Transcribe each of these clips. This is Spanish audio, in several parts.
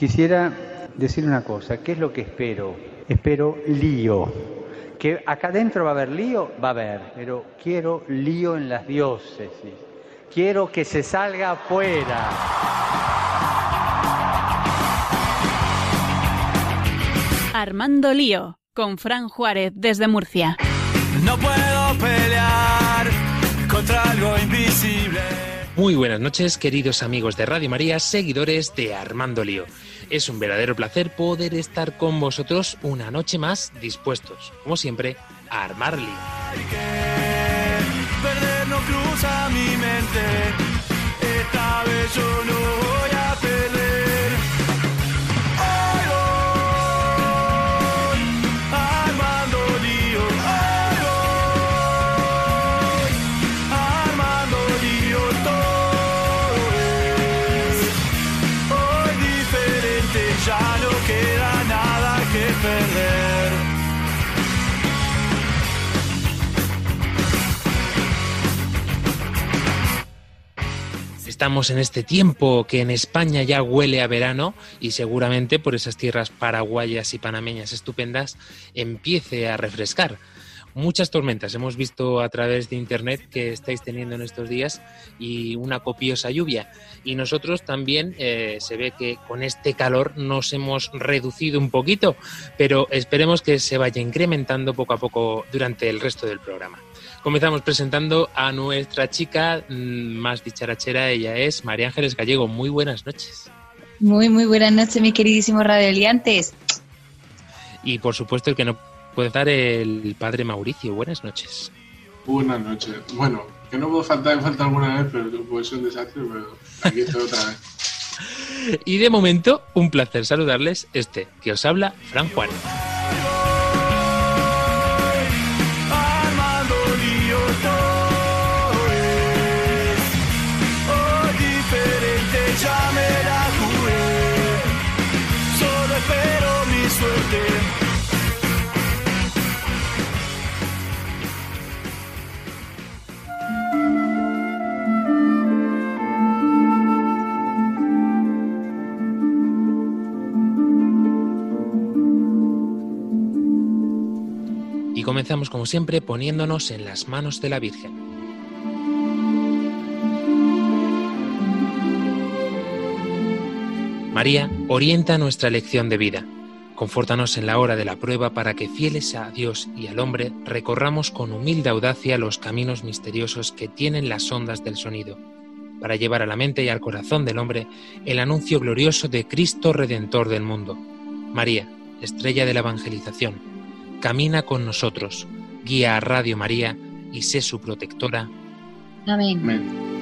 Quisiera decir una cosa, ¿qué es lo que espero? Espero lío. Que acá adentro va a haber lío, va a haber, pero quiero lío en las diócesis. Quiero que se salga afuera. Armando Lío, con Fran Juárez desde Murcia. No puedo pelear contra algo invisible. Muy buenas noches, queridos amigos de Radio María, seguidores de Armando Lío. Es un verdadero placer poder estar con vosotros una noche más dispuestos, como siempre, a armar. Perder Estamos en este tiempo que en España ya huele a verano y seguramente por esas tierras paraguayas y panameñas estupendas empiece a refrescar. Muchas tormentas hemos visto a través de internet que estáis teniendo en estos días y una copiosa lluvia. Y nosotros también eh, se ve que con este calor nos hemos reducido un poquito, pero esperemos que se vaya incrementando poco a poco durante el resto del programa. Comenzamos presentando a nuestra chica mm, más dicharachera, ella es María Ángeles Gallego. Muy buenas noches. Muy, muy buenas noches, mis queridísimos radioliantes. Y por supuesto el que no puede estar el padre Mauricio. Buenas noches. Buenas noches. Bueno, que no puedo faltar, me falta alguna vez, pero puede ser un desastre, pero aquí estoy otra vez. Y de momento, un placer saludarles este que os habla, Fran Juárez. Como siempre poniéndonos en las manos de la Virgen. María, orienta nuestra elección de vida. Confórtanos en la hora de la prueba para que, fieles a Dios y al hombre, recorramos con humilde audacia los caminos misteriosos que tienen las ondas del sonido, para llevar a la mente y al corazón del hombre el anuncio glorioso de Cristo Redentor del mundo. María, estrella de la evangelización, camina con nosotros, guía a Radio María y sé su protectora. Amén. Amén.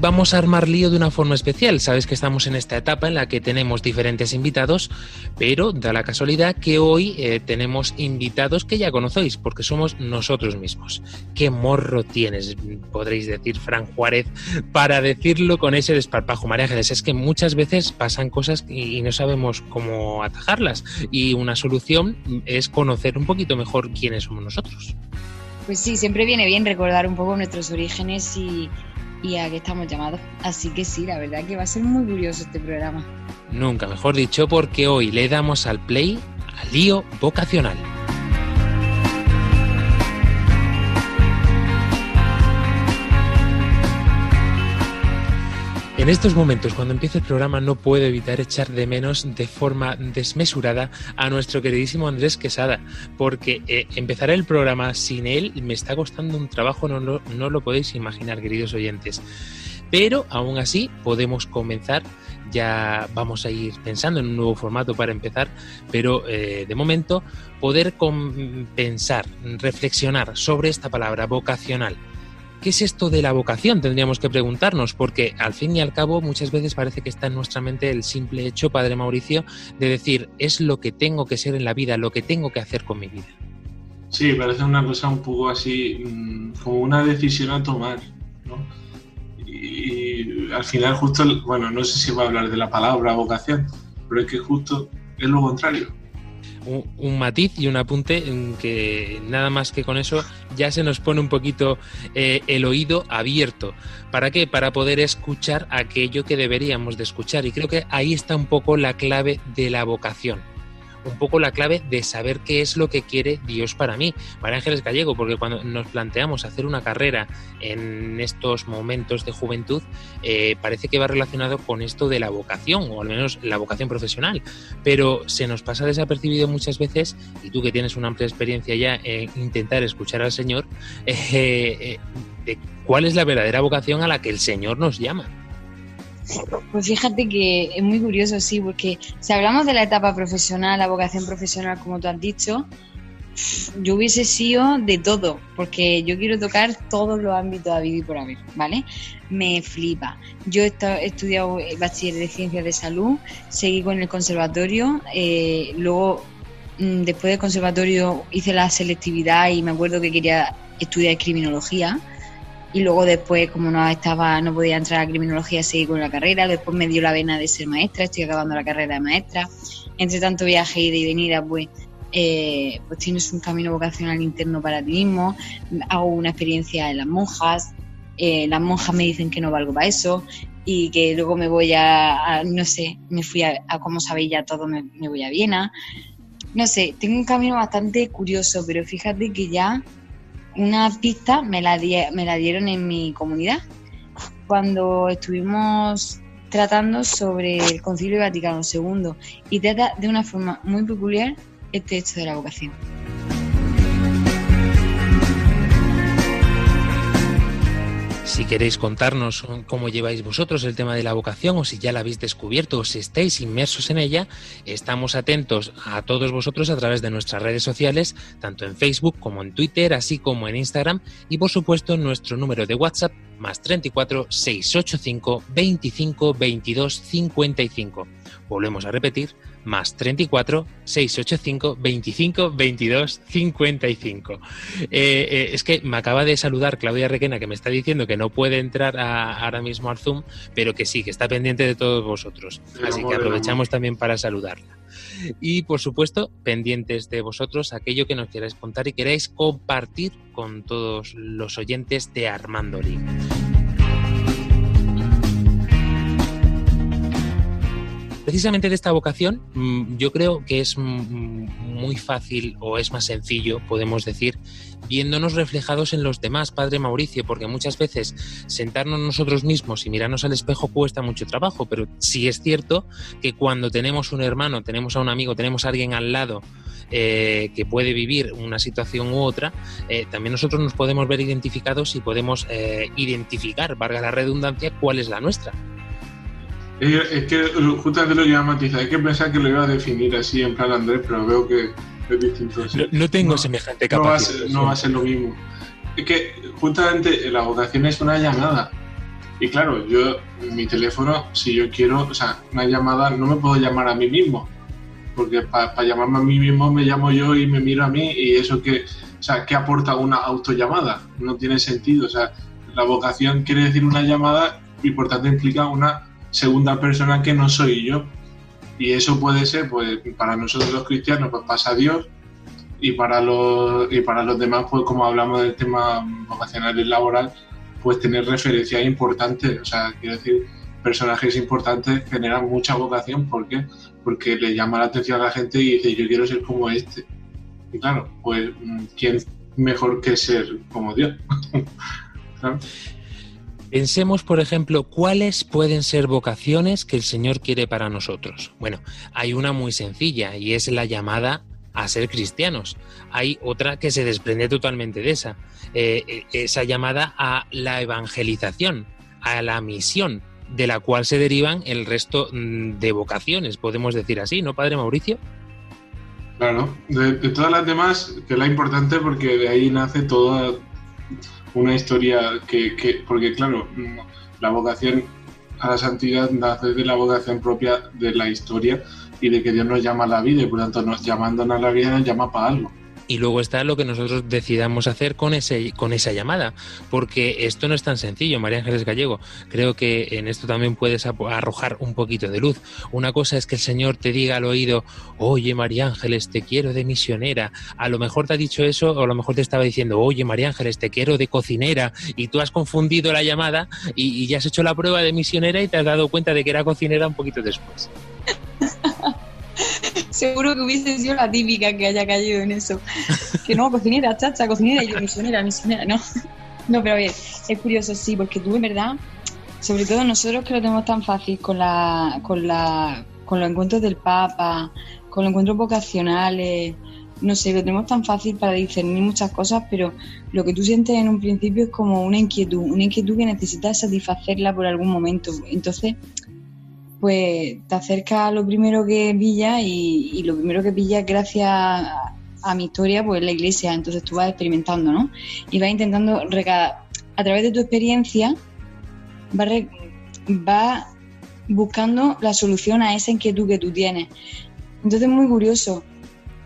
Vamos a armar lío de una forma especial. Sabes que estamos en esta etapa en la que tenemos diferentes invitados, pero da la casualidad que hoy eh, tenemos invitados que ya conocéis, porque somos nosotros mismos. ¿Qué morro tienes, podréis decir, Fran Juárez, para decirlo con ese desparpajo, María Ángeles? Es que muchas veces pasan cosas y no sabemos cómo atajarlas, y una solución es conocer un poquito mejor quiénes somos nosotros. Pues sí, siempre viene bien recordar un poco nuestros orígenes y, y a qué estamos llamados. Así que sí, la verdad que va a ser muy curioso este programa. Nunca mejor dicho, porque hoy le damos al play al lío vocacional. En estos momentos, cuando empieza el programa, no puedo evitar echar de menos de forma desmesurada a nuestro queridísimo Andrés Quesada, porque eh, empezar el programa sin él me está costando un trabajo, no lo, no lo podéis imaginar, queridos oyentes. Pero aún así podemos comenzar, ya vamos a ir pensando en un nuevo formato para empezar, pero eh, de momento poder pensar, reflexionar sobre esta palabra vocacional. ¿Qué es esto de la vocación? Tendríamos que preguntarnos, porque al fin y al cabo muchas veces parece que está en nuestra mente el simple hecho, Padre Mauricio, de decir, es lo que tengo que ser en la vida, lo que tengo que hacer con mi vida. Sí, parece una cosa un poco así, mm, como una decisión a tomar, ¿no? Y al final justo, bueno, no sé si va a hablar de la palabra vocación, pero es que justo es lo contrario. Un, un matiz y un apunte en que nada más que con eso ya se nos pone un poquito eh, el oído abierto. ¿Para qué? Para poder escuchar aquello que deberíamos de escuchar. Y creo que ahí está un poco la clave de la vocación. Un poco la clave de saber qué es lo que quiere Dios para mí. María Ángeles Gallego, porque cuando nos planteamos hacer una carrera en estos momentos de juventud, eh, parece que va relacionado con esto de la vocación, o al menos la vocación profesional pero se nos pasa desapercibido muchas veces, y tú que tienes una amplia experiencia ya en intentar escuchar al Señor, eh, eh, de cuál es la verdadera vocación a la que el Señor nos llama. Pues fíjate que es muy curioso, sí, porque si hablamos de la etapa profesional, la vocación profesional, como tú has dicho, yo hubiese sido de todo, porque yo quiero tocar todos los ámbitos a vivir por haber, ¿vale? Me flipa. Yo he, estudiado bachiller de ciencias de salud, seguí con el conservatorio, eh, luego mm, después del conservatorio hice la selectividad y me acuerdo que quería estudiar criminología y luego después como no estaba no podía entrar a criminología seguí con la carrera. Después me dio la vena de ser maestra estoy acabando la carrera de maestra. Entre tanto viaje ida y venida pues eh, pues tienes un camino vocacional interno para ti mismo. Hago una experiencia en las monjas. Eh, las monjas me dicen que no valgo para eso y que luego me voy a, no sé me fui a, a como sabéis ya todo me, me voy a Viena. No sé tengo un camino bastante curioso pero fíjate que ya una pista me la, me la dieron en mi comunidad cuando estuvimos tratando sobre el Concilio Vaticano II y trata de una forma muy peculiar este hecho de la vocación. Si queréis contarnos cómo lleváis vosotros el tema de la vocación o si ya la habéis descubierto o si estáis inmersos en ella, estamos atentos a todos vosotros a través de nuestras redes sociales, tanto en Facebook como en Twitter, así como en Instagram y por supuesto nuestro número de WhatsApp más 34 685 25 22 55. Volvemos a repetir, más 34 685 25 22 55. Eh, eh, es que me acaba de saludar Claudia Requena que me está diciendo que no puede entrar a- ahora mismo al Zoom, pero que sí, que está pendiente de todos vosotros. Así que aprovechamos también para saludarla. Y por supuesto, pendientes de vosotros aquello que nos queráis contar y queráis compartir con todos los oyentes de Armando Lee. Precisamente de esta vocación, mm, yo creo que es mm, muy fácil o es más sencillo, podemos decir, viéndonos reflejados en los demás, Padre Mauricio, porque muchas veces sentarnos nosotros mismos y mirarnos al espejo cuesta mucho trabajo, pero sí es cierto que cuando tenemos un hermano, tenemos a un amigo, tenemos a alguien al lado eh, que puede vivir una situación u otra, eh, también nosotros nos podemos ver identificados y podemos eh, identificar, valga la redundancia, cuál es la nuestra. Es, es que justamente lo que iba a matizar, hay que pensar que lo iba a definir así en plan Andrés, pero veo que es distinto. No, no tengo No, semejante no va, a capacidad. ser, no va a ser lo mismo. Es que justamente la vocación es una llamada. Y claro, yo, mi teléfono, si yo quiero, o sea, una llamada, no me puedo llamar a mí mismo. Porque para llamarme a mí mismo me llamo yo y me miro a mí y eso que, o sea, ¿qué aporta una autollamada? No tiene sentido. O sea, la vocación quiere decir una llamada y por tanto implica una segunda persona que no soy yo. Y eso puede ser, pues, para nosotros los cristianos, pues pasa Dios, y para los y para los demás pues como hablamos del tema vocacional y laboral pues tener referencias importantes o sea quiero decir personajes importantes generan mucha vocación ¿por qué? porque le llama la atención a la gente y dice yo quiero ser como este y claro pues quién mejor que ser como Dios. Pensemos, por ejemplo, cuáles pueden ser vocaciones que el Señor quiere para nosotros. Bueno, hay una muy sencilla y es la llamada a ser cristianos. Hay otra que se desprende totalmente de esa, eh, eh, esa llamada a la evangelización, a la misión, de la cual se derivan el resto mm, de vocaciones, podemos decir así, ¿no, Padre Mauricio? Claro, de, de todas las demás, que es la importante porque de ahí nace toda una historia que, que- porque claro, mm, la vocación a la santidad nace de la vocación propia de la historia y de que Dios nos llama a la vida y por tanto nos llamándonos a la vida nos llama para algo. Y luego está lo que nosotros decidamos hacer con, ese, con esa llamada, porque esto no es tan sencillo, María Ángeles Gallego. Creo que en esto también puedes arrojar un poquito de luz. Una cosa es que el Señor te diga al oído, oye María Ángeles, te quiero de misionera. A lo mejor te ha dicho eso, o a lo mejor te estaba diciendo, oye María Ángeles, te quiero de cocinera, y tú has confundido la llamada y, y ya has hecho la prueba de misionera y te has dado cuenta de que era cocinera un poquito después. Seguro que hubiese sido la típica que haya caído en eso. Que no, cocinera, chacha, cocinera, y yo misionera, misionera, no. No, pero ver, es curioso, sí, porque tú en verdad, sobre todo nosotros que lo tenemos tan fácil con la, con la, con los encuentros del Papa, con los encuentros vocacionales, no sé, lo tenemos tan fácil para discernir muchas cosas, pero lo que tú sientes en un principio es como una inquietud, una inquietud que necesitas satisfacerla por algún momento. Entonces, pues te acercas a lo primero que pilla y, lo primero que pilla gracias a, mi historia, pues la iglesia. Entonces tú vas experimentando, ¿no? Y vas intentando, a través de tu experiencia, vas, vas buscando la solución a esa inquietud que tú tienes. Entonces es muy curioso,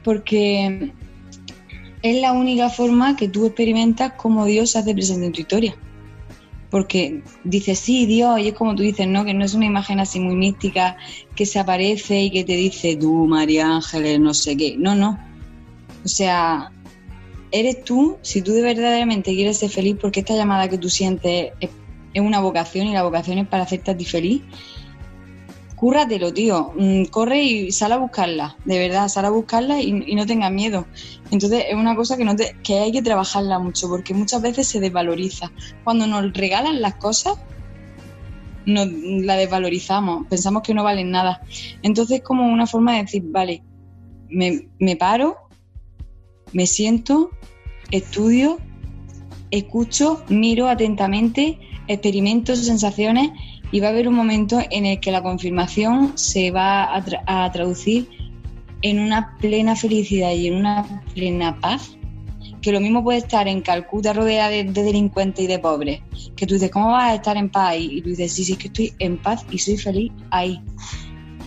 porque es la única forma que tú experimentas cómo Dios se hace presente en tu historia porque dices, sí, Dios, y es como tú dices, ¿no? Que no es una imagen así muy mística que se aparece y que te dice, tú, María Ángeles, no sé qué. No, no. O sea, eres tú, si tú de verdaderamente quieres ser feliz, porque esta llamada que tú sientes es, es una vocación y la vocación es para hacerte a ti feliz, cúrratelo, tío. Mm, corre y sal a buscarla, de verdad, sal a buscarla y, no tengas miedo. Entonces es una cosa que, no que hay que trabajarla mucho porque muchas veces se desvaloriza. Cuando nos regalan las cosas, nos la desvalorizamos, pensamos que no valen nada. Entonces es como una forma de decir, vale, me, me paro, me siento, estudio, escucho, miro atentamente, experimento sensaciones y va a haber un momento en el que la confirmación se va a, traducir en una plena felicidad y en una plena paz que lo mismo puede estar en Calcuta rodeada de, delincuentes y de pobres, que tú dices, ¿cómo vas a estar en paz ahí? Y tú dices, sí, sí, es que estoy en paz y soy feliz ahí.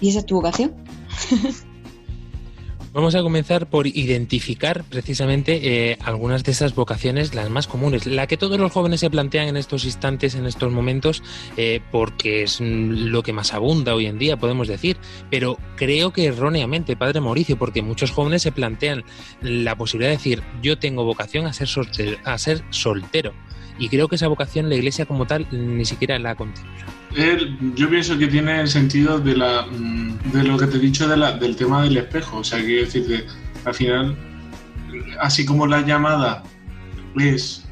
Y esa es tu vocación. Vamos a comenzar por identificar precisamente eh, algunas de esas vocaciones, las más comunes, la que todos los jóvenes se plantean en estos instantes, en estos momentos, eh, porque es lo que más abunda hoy en día, podemos decir, pero creo que erróneamente, Padre Mauricio, porque muchos jóvenes se plantean la posibilidad de decir, yo tengo vocación a ser soltero, a ser soltero. Y creo que esa vocación la Iglesia como tal ni siquiera la contempla yo pienso que tiene el sentido de, la, mm, de lo que te he dicho del tema del espejo. O sea, quiero decir que al final, así como la llamada es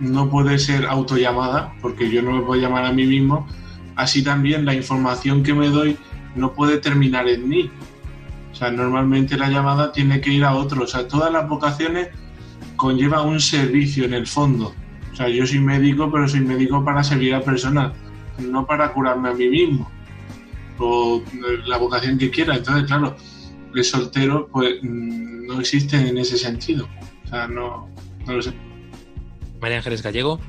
no puede ser autollamada, porque yo no me puedo llamar a mí mismo, así también la información que me doy no puede terminar en mí. O sea, normalmente la llamada tiene que ir a otro. O sea, todas las vocaciones conlleva un servicio en el fondo. O sea, yo soy médico, pero soy médico para servir a personas no para curarme a mí mismo o la vocación que quiera. Entonces, claro, el soltero pues mm, no existe en ese sentido. O sea, no, no lo sé. María Ángeles Gallego.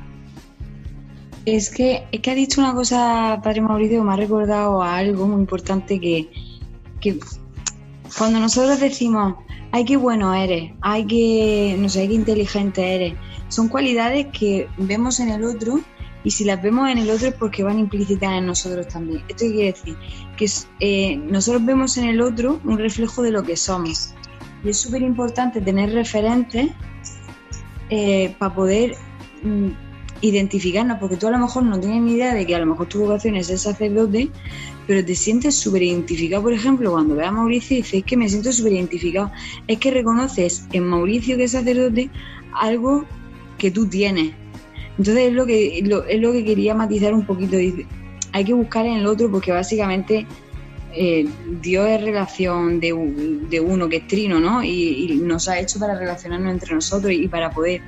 Es que, es que ha dicho una cosa, Padre Mauricio, me ha recordado a algo muy importante que, que cuando nosotros decimos, ay, qué bueno eres, ay, que, no sé, qué inteligente eres, son cualidades que vemos en el otro y si las vemos en el otro es porque van implícitas en nosotros también. Esto quiere decir que eh, nosotros vemos en el otro un reflejo de lo que somos. Y es súper importante tener referentes eh, para poder mm, identificarnos, porque tú a lo mejor no tienes ni idea de que a lo mejor tu vocación es ser sacerdote, pero te sientes súper identificado. Por ejemplo, cuando ves a Mauricio y dices que me siento súper identificado, es que reconoces en Mauricio que es sacerdote algo que tú tienes entonces es lo que, es lo que quería matizar un poquito. Hay que buscar en el otro porque básicamente eh, Dios es relación de, uno que es trino, ¿no? Y, nos ha hecho para relacionarnos entre nosotros y para poder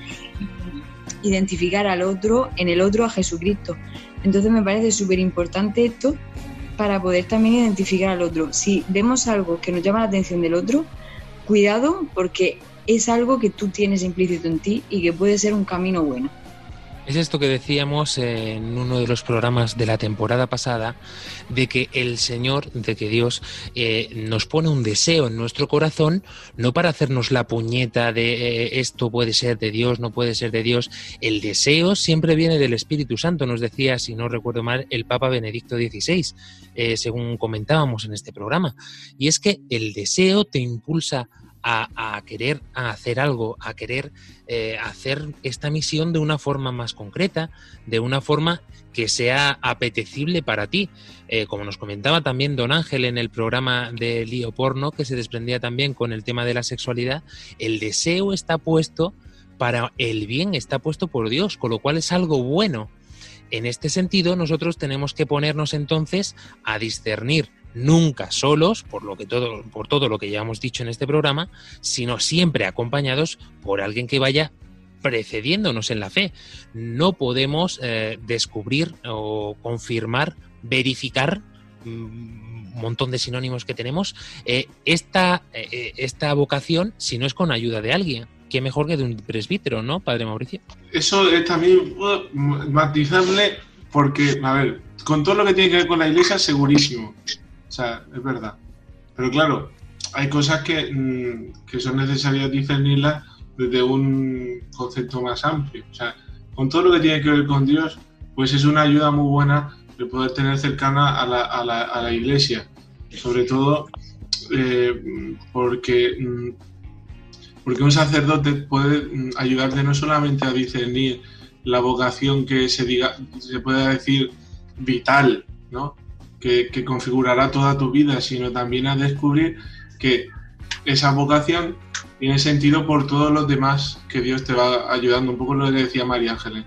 identificar al otro, en el otro a Jesucristo. Entonces me parece súper importante esto para poder también identificar al otro. Si vemos algo que nos llama la atención del otro, cuidado porque es algo que tú tienes implícito en ti y que puede ser un camino bueno. Es esto que decíamos en uno de los programas de la temporada pasada, de que el Señor, de que Dios eh, nos pone un deseo en nuestro corazón, no para hacernos la puñeta de eh, esto puede ser de Dios, no puede ser de Dios. El deseo siempre viene del Espíritu Santo, nos decía, si no recuerdo mal, el Papa Benedicto XVI, eh, según comentábamos en este programa. Y es que el deseo te impulsa a, querer hacer algo, a querer eh, hacer esta misión de una forma más concreta, de una forma que sea apetecible para ti. Eh, como nos comentaba también Don Ángel en el programa de Lío Porno, que se desprendía también con el tema de la sexualidad, el deseo está puesto para el bien, está puesto por Dios, con lo cual es algo bueno. En este sentido, nosotros tenemos que ponernos entonces a discernir nunca solos, por, lo que todo, por todo lo que ya hemos dicho en este programa, sino siempre acompañados por alguien que vaya precediéndonos en la fe. No podemos eh, descubrir o confirmar, verificar un mm, montón de sinónimos que tenemos, eh, esta, eh, esta vocación si no es con ayuda de alguien. Qué mejor que de un presbítero, ¿no, Padre Mauricio? Eso es también matizable porque, a ver, con todo lo que tiene que ver con la iglesia, segurísimo. O sea, es verdad. Pero claro, hay cosas que, mm, que son necesarias discernirlas desde un concepto más amplio. O sea, con todo lo que tiene que ver con Dios, pues es una ayuda muy buena de poder tener cercana a la, a la, iglesia. Sobre todo eh, porque, mm, porque un sacerdote puede mm, ayudarte no solamente a discernir la vocación que se diga, se puede decir vital, ¿no? Que, configurará toda tu vida, sino también a descubrir que esa vocación tiene sentido por todos los demás que Dios te va ayudando. Un poco lo que decía María Ángeles.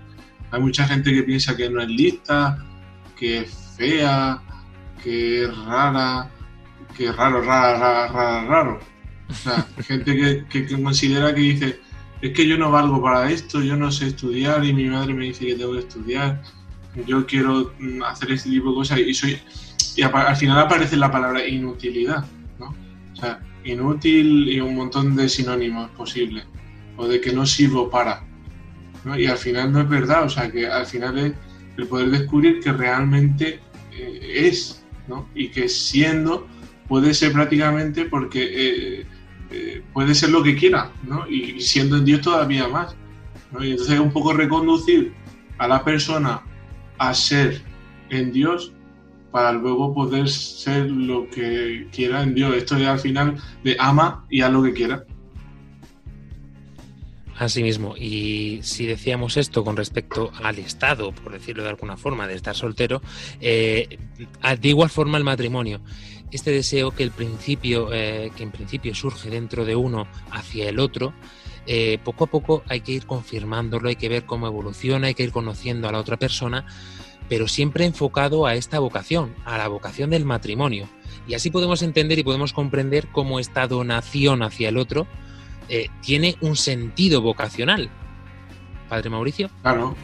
Hay mucha gente que piensa que no es lista, que es fea, que es rara, que es raro, rara, rara, rara, raro. O sea, gente que, que, considera que dice, es que yo no valgo para esto, yo no sé estudiar y mi madre me dice que tengo que estudiar yo quiero mm, hacer este tipo de cosas y soy y al final aparece la palabra inutilidad, ¿no? O sea, inútil y un montón de sinónimos posibles, o de que no sirvo para, ¿no? Y al final no es verdad, o sea, que al final es el poder descubrir que realmente eh, es, ¿no? Y que siendo puede ser prácticamente porque eh, eh, puede ser lo que quiera, ¿no? Y siendo en Dios todavía más, ¿no? Y entonces es un poco reconducir a la persona a ser en Dios para luego poder ser lo que quiera en Dios. Esto es al final de ama y haz lo que quiera. Así mismo, y si decíamos esto con respecto al estado, por decirlo de alguna forma, de estar soltero, eh, de igual forma el matrimonio. Este deseo que el principio, eh, que en principio surge dentro de uno hacia el otro, eh, poco a poco hay que ir confirmándolo, hay que ver cómo evoluciona, hay que ir conociendo a la otra persona, pero siempre enfocado a esta vocación, a la vocación del matrimonio. Y así podemos entender y podemos comprender cómo esta donación hacia el otro eh, tiene un sentido vocacional. Padre Mauricio. Claro.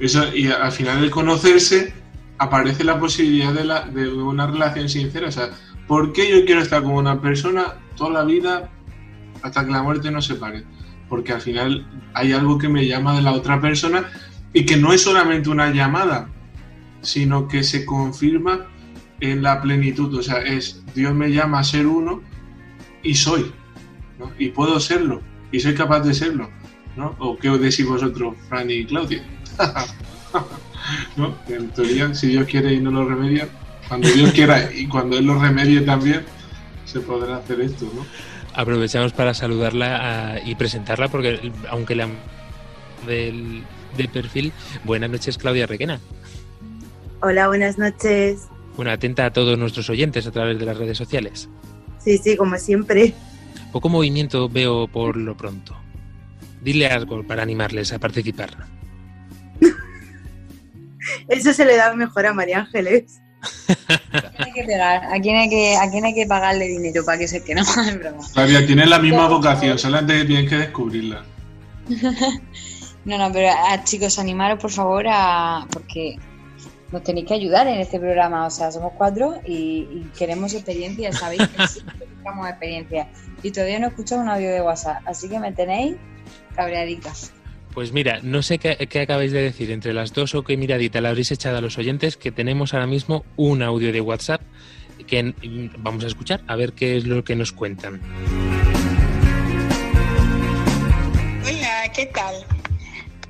Eso, y al final de conocerse aparece la posibilidad de, de una relación sincera. O sea, ¿por qué yo quiero estar con una persona toda la vida hasta que la muerte nos separe? porque al final hay algo que me llama de la otra persona y que no es solamente una llamada, sino que se confirma en la plenitud. O sea, es Dios me llama a ser uno y soy, y puedo serlo, y soy capaz de serlo. ¿no? ¿O qué os decís vosotros, Fran y Claudia? ¿No? En teoría, si Dios quiere y no lo remedia, cuando Dios quiera y cuando Él lo remedie también, se podrá hacer esto, ¿no? aprovechamos para saludarla ah, y presentarla porque aunque la del, perfil, buenas noches Claudia Requena. Hola, buenas noches. Bueno, atenta a todos nuestros oyentes a través de las redes sociales. Sí, sí, como siempre. Poco movimiento veo por lo pronto. Dile algo para animarles a participar. Eso se le da mejor a María Ángeles. ¿A quién hay que ¿A quién hay que, pagarle dinero para que se que no? Flavia, tienes la misma vocación, solamente tienes que descubrirla. no, no, pero a, chicos, animaros por favor a. porque nos tenéis que ayudar en este programa. O sea, somos cuatro y, queremos experiencia, sabéis que sí buscamos experiencia. Y todavía no he escuchado un audio de WhatsApp, así que me tenéis cabreadicas. Pues mira, no sé qué, qué acabáis de decir entre las dos o qué miradita le habréis echado a los oyentes que tenemos ahora mismo un audio de WhatsApp que vamos a escuchar a ver qué es lo que nos cuentan. Hola, ¿qué tal?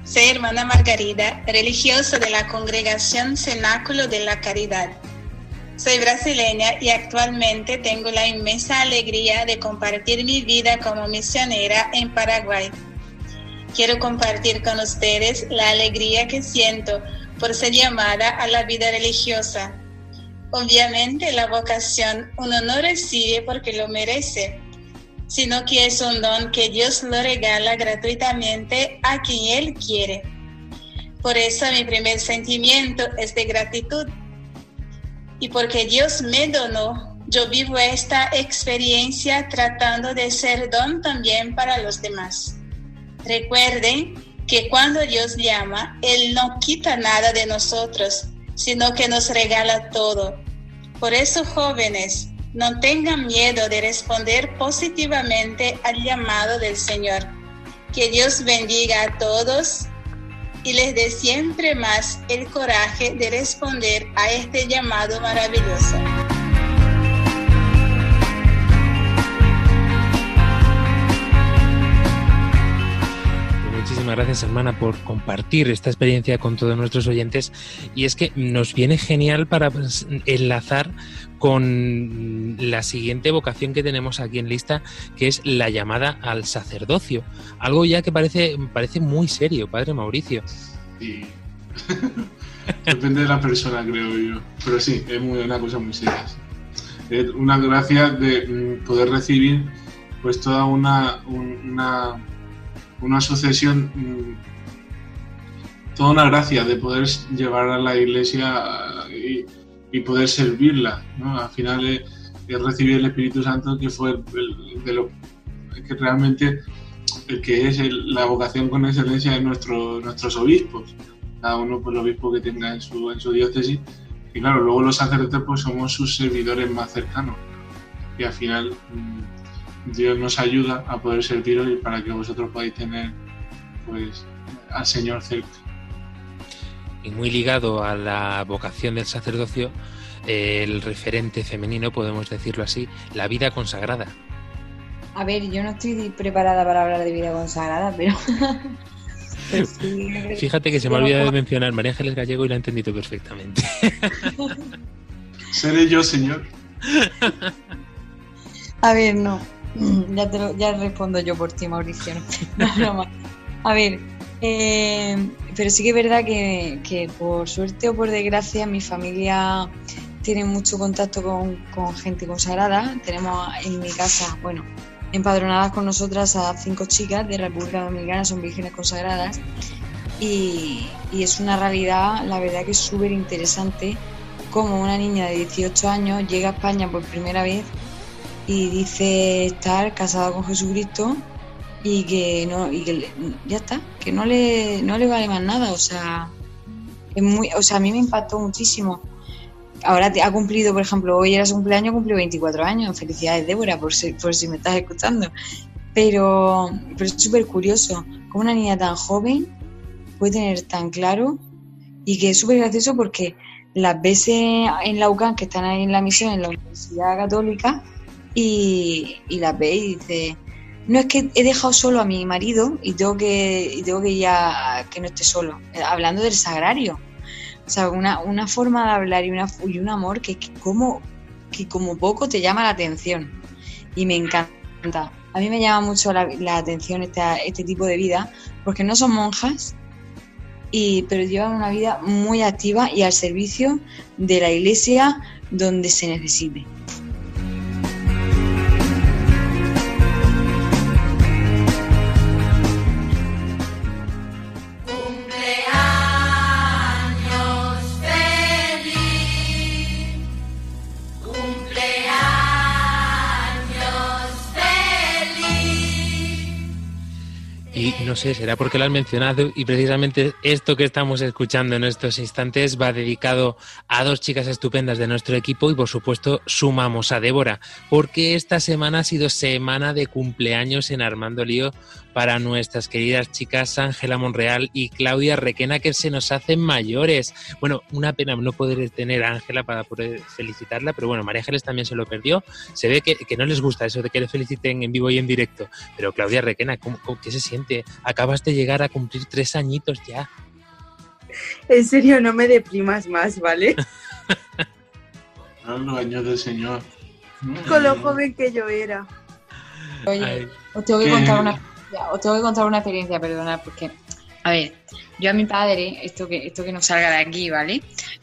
Soy hermana Margarida, religiosa de la congregación Cenáculo de la Caridad. Soy brasileña y actualmente tengo la inmensa alegría de compartir mi vida como misionera en Paraguay. Quiero compartir con ustedes la alegría que siento por ser llamada a la vida religiosa. Obviamente la vocación uno no recibe porque lo merece, sino que es un don que Dios lo regala gratuitamente a quien Él quiere. Por eso mi primer sentimiento es de gratitud. Y porque Dios me donó, yo vivo esta experiencia tratando de ser don también para los demás. Recuerden que cuando Dios llama, Él no quita nada de nosotros, sino que nos regala todo. Por eso, jóvenes, no tengan miedo de responder positivamente al llamado del Señor. Que Dios bendiga a todos y les dé siempre más el coraje de responder a este llamado maravilloso. Muchísimas gracias, hermana, por compartir esta experiencia con todos nuestros oyentes. Y es que nos viene genial para pues, enlazar con la siguiente vocación que tenemos aquí en lista, que es la llamada al sacerdocio. Algo ya que parece, parece muy serio, padre Mauricio. Sí. Depende de la persona, creo yo. Pero sí, es muy, una cosa muy seria. Es una gracia de mm, poder recibir pues toda una, un- una, una sucesión, mm, toda una gracia de poder llevar a la iglesia y, y poder servirla. ¿no? Al final es, es recibir el Espíritu Santo que fue el- de lo que realmente el que es el- la vocación con excelencia de nuestro- nuestros obispos, cada uno por el obispo que tenga en su, en su diócesis. Y claro, luego los sacerdotes pues somos sus servidores más cercanos. Y al final mm, Dios nos ayuda a poder serviros y para que vosotros podáis tener pues al Señor cerca. Y muy ligado a la vocación del sacerdocio, el referente femenino, podemos decirlo así, la vida consagrada. A ver, yo no estoy preparada para hablar de vida consagrada, pero. sí, Fíjate que se me ha olvidado de mencionar María Ángeles Gallego y la he entendido perfectamente. Seré yo, Señor. A ver, no. Ya, te lo- ya respondo yo por ti, Mauricio. No. A ver, eh, pero sí que es verdad que, por suerte o por desgracia mi familia tiene mucho contacto con, gente consagrada. Tenemos en mi casa, bueno, empadronadas con nosotras a cinco chicas de República Dominicana, son vírgenes consagradas. Y, y es una realidad, la verdad que es súper interesante, como una niña de 18 años llega a España por primera vez y dice estar casada con Jesucristo y que no y que ya está que no le no le vale más nada o sea es muy o sea a mí me impactó muchísimo. Ahora ha cumplido por ejemplo hoy era su cumpleaños cumplió 24 años. Felicidades Débora por si, por si me estás escuchando. Pero pero es súper curioso como una niña tan joven puede tener tan claro y que es súper gracioso porque las veces en la UCAN que están ahí en la misión en la Universidad Católica y, y las ve y dice no es que he dejado solo a mi marido y tengo que y tengo que ya que no esté solo Eh, hablando del sagrario. O sea una, una forma de hablar y, una, y un amor que, como que como poco te llama la atención. Y me encanta. A mí me llama mucho la, la atención esta- este tipo de vida porque no son monjas y, pero llevan una vida muy activa y al servicio de la iglesia donde se necesite. No sé, será porque lo han mencionado y precisamente esto que estamos escuchando en estos instantes va dedicado a dos chicas estupendas de nuestro equipo y por supuesto sumamos a Débora, porque esta semana ha sido semana de cumpleaños en Armando Lío para nuestras queridas chicas Ángela Monreal y Claudia Requena, que se nos hacen mayores. Bueno, una pena no poder tener a Ángela para poder felicitarla, pero bueno, María Ángeles también se lo perdió. Se ve que, que no les gusta eso de que le feliciten en vivo y en directo. Pero Claudia Requena, ¿cómo, cómo- ¿qué se siente? Acabas de llegar a cumplir tres añitos ya. En serio, no me deprimas más, ¿vale? Los años del Señor. Con lo joven que yo era. Oye, Ay. os tengo que ¿Qué? contar una ya, os tengo que contar una experiencia, perdonad, porque, a ver, yo a mi padre, esto que, esto que no salga de aquí, ¿vale?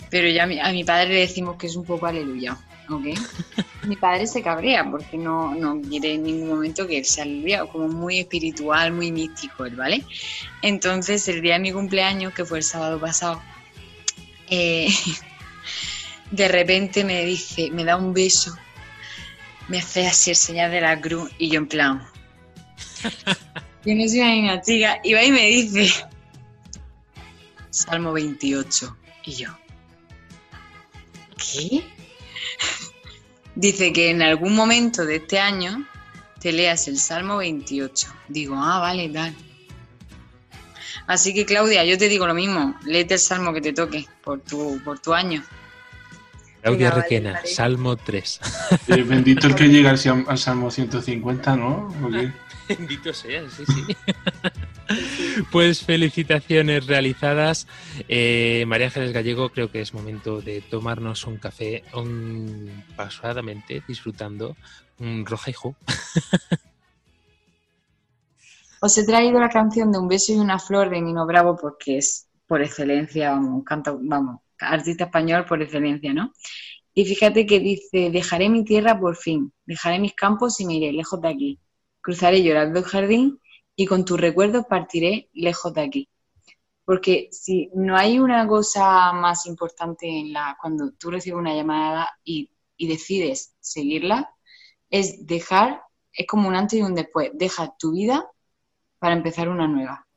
Pero yo a mi, a mi padre le decimos que es un poco aleluya, ¿ok? mi padre se cabrea porque no, no quiere en ningún momento que él sea aleluya, como muy espiritual, muy místico, él, ¿vale? Entonces, el día de mi cumpleaños, que fue el sábado pasado, eh, de repente me dice, me da un beso, me hace así el señal de la cruz y yo en plan, yo no soy una chica, y va y me dice, Salmo 28, y yo, ¿qué? Dice que en algún momento de este año te leas el Salmo 28. Digo, ah, vale, tal. Así que Claudia, yo te digo lo mismo, léete el Salmo que te toque por tu, por tu año. Claudia Venga, Requena, vale. Salmo 3. Eh, bendito el que llega al, al Salmo 150, ¿no? Bendito sea, sí, sí. Pues felicitaciones realizadas. Eh, María Ángeles Gallego, creo que es momento de tomarnos un café un, pasadamente, disfrutando un ju. Os he traído la canción de Un beso y una flor de Nino Bravo porque es por excelencia, vamos, canta, vamos, artista español por excelencia, ¿no? Y fíjate que dice, dejaré mi tierra por fin, dejaré mis campos y me iré lejos de aquí. Cruzaré llorando el jardín y con tus recuerdos partiré lejos de aquí. Porque si no hay una cosa más importante en la cuando tú recibes una llamada y, y decides seguirla, es dejar, es como un antes y un después. Deja tu vida para empezar una nueva.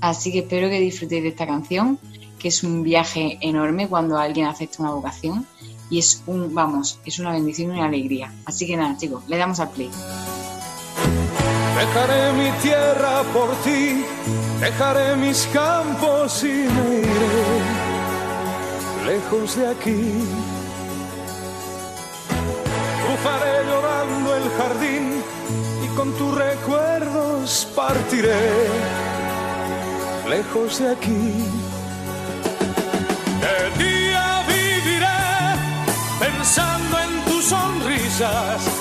Así que espero que disfrutéis de esta canción, que es un viaje enorme cuando alguien acepta una vocación y es un, vamos, es una bendición y una alegría. Así que nada, chicos, le damos al play. Dejaré mi tierra por ti, dejaré mis campos y me iré lejos de aquí. Cruzaré llorando el jardín y con tus recuerdos partiré lejos de aquí. Sonrisas,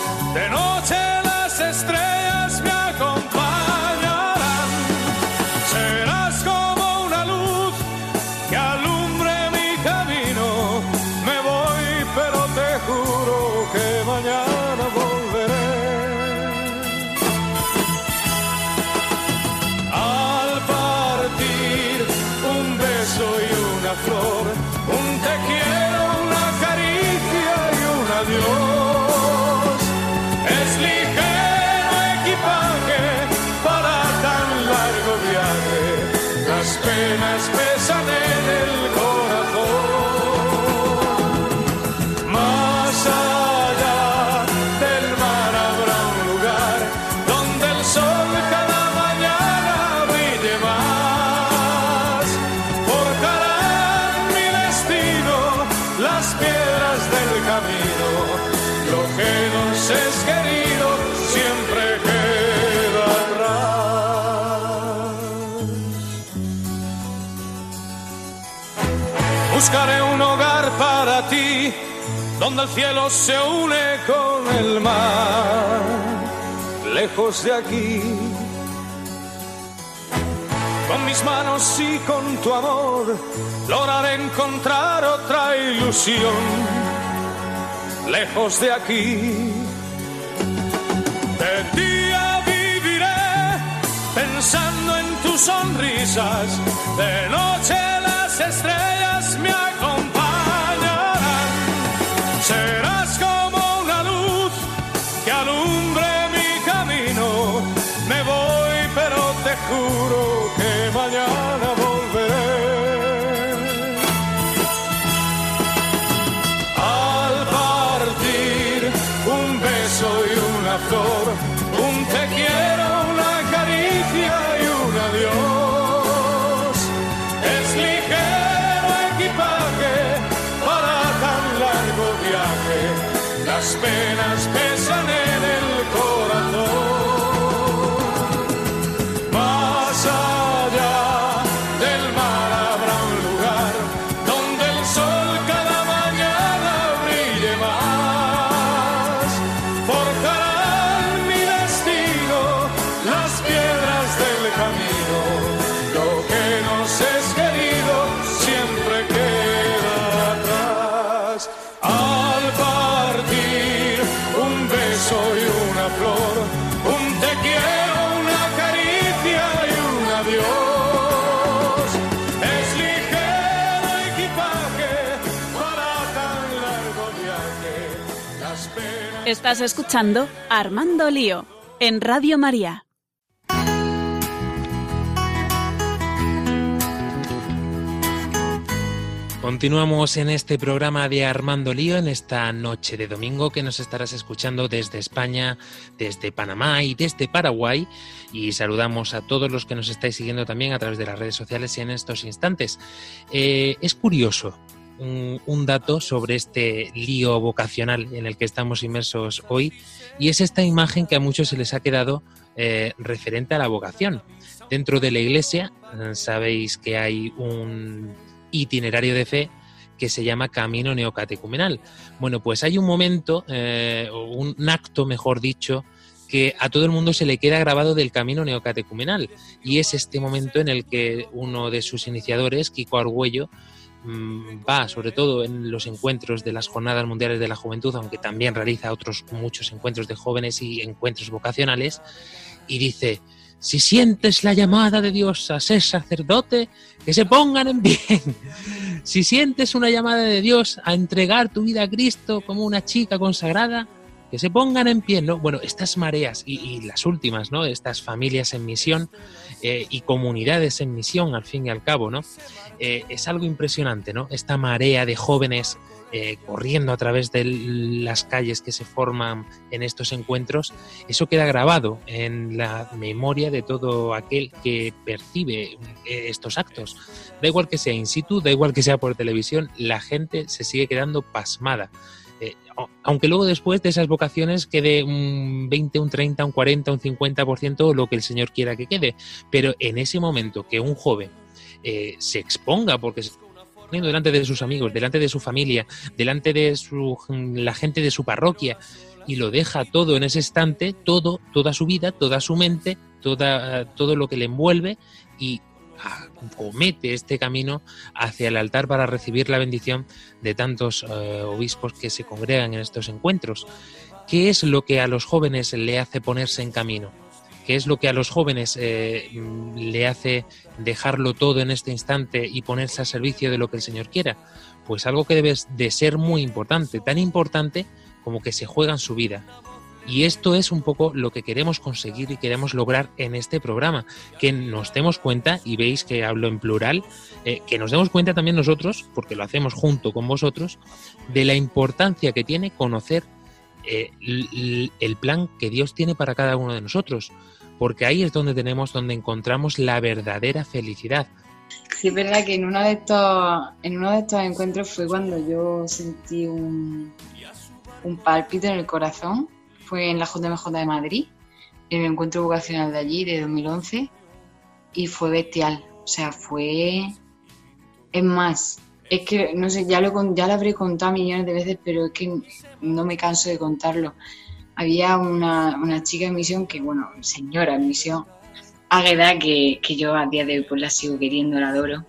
donde el cielo se une con el mar, lejos de aquí. Con mis manos y con tu amor, lograré encontrar otra ilusión, lejos de aquí. De día viviré pensando en tus sonrisas, de noche las estrellas me un Estás escuchando Armando Lío en Radio María. Continuamos en este programa de Armando Lío en esta noche de domingo que nos estarás escuchando desde España, desde Panamá y desde Paraguay. Y saludamos a todos los que nos estáis siguiendo también a través de las redes sociales en estos instantes. Eh, es curioso un, dato sobre este lío vocacional en el que estamos inmersos hoy y es esta imagen que a muchos se les ha quedado eh, referente a la vocación. Dentro de la iglesia eh, sabéis que hay un itinerario de fe que se llama Camino Neocatecumenal. Bueno, pues hay un momento, eh, un acto, mejor dicho, que a todo el mundo se le queda grabado del Camino Neocatecumenal. Y es este momento en el que uno de sus iniciadores, Kiko Argüello, va sobre todo en los encuentros de las Jornadas Mundiales de la Juventud, aunque también realiza otros muchos encuentros de jóvenes y encuentros vocacionales, y dice, si sientes la llamada de Dios a ser sacerdote, que se pongan en bien. Si sientes una llamada de Dios a entregar tu vida a Cristo como una chica consagrada, que se pongan en pie, ¿no? Bueno, estas mareas y, y las últimas, ¿no? Estas familias en misión eh, y comunidades en misión, al fin y al cabo, ¿no? Eh, es algo impresionante, ¿no? Esta marea de jóvenes eh, corriendo a través de las calles que se forman en estos encuentros, eso queda grabado en la memoria de todo aquel que percibe estos actos. Da igual que sea in situ, da igual que sea por televisión, la gente se sigue quedando pasmada. Aunque luego después de esas vocaciones quede un 20, un 30, un 40, un 50%, lo que el Señor quiera que quede. Pero en ese momento que un joven eh, se exponga porque se poniendo delante de sus amigos, delante de su familia, delante de su, la gente de su parroquia y lo deja todo en ese instante, todo, toda su vida, toda su mente, toda, todo lo que le envuelve y comete este camino hacia el altar para recibir la bendición de tantos eh, obispos que se congregan en estos encuentros. ¿Qué es lo que a los jóvenes le hace ponerse en camino? ¿Qué es lo que a los jóvenes eh, le hace dejarlo todo en este instante y ponerse al servicio de lo que el Señor quiera? Pues algo que debe de ser muy importante, tan importante como que se juegan su vida. Y esto es un poco lo que queremos conseguir y queremos lograr en este programa, que nos demos cuenta, y veis que hablo en plural, eh, que nos demos cuenta también nosotros, porque lo hacemos junto con vosotros, de la importancia que tiene conocer eh, el plan que Dios tiene para cada uno de nosotros, porque ahí es donde tenemos, donde encontramos la verdadera felicidad. Sí, es verdad que en uno de estos, en uno de estos encuentros fue cuando yo sentí un, un pálpito en el corazón. Fue en la JMJ de Madrid, en el encuentro vocacional de allí, de 2011, y fue bestial. O sea, fue. Es más, es que, no sé, ya lo, ya lo habré contado millones de veces, pero es que no me canso de contarlo. Había una, una chica en misión que, bueno, señora en misión, Águeda, que, que yo a día de hoy pues la sigo queriendo, la adoro,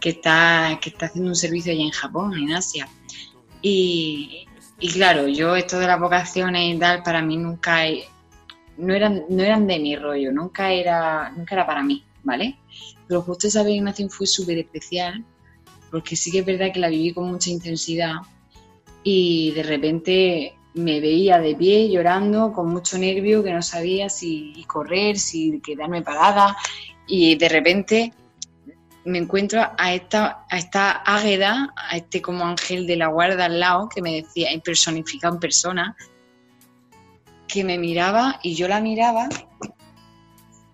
que está, que está haciendo un servicio allá en Japón, en Asia. Y, y claro, yo esto de las vocaciones y tal, para mí nunca no eran, no eran de mi rollo, nunca era, nunca era para mí, ¿vale? Pero justo esa peregrinación fue súper especial, porque sí que es verdad que la viví con mucha intensidad y de repente me veía de pie llorando con mucho nervio que no sabía si correr, si quedarme parada y de repente me encuentro a esta, a esta águeda, a este como ángel de la guarda al lado que me decía, personificado en persona, que me miraba y yo la miraba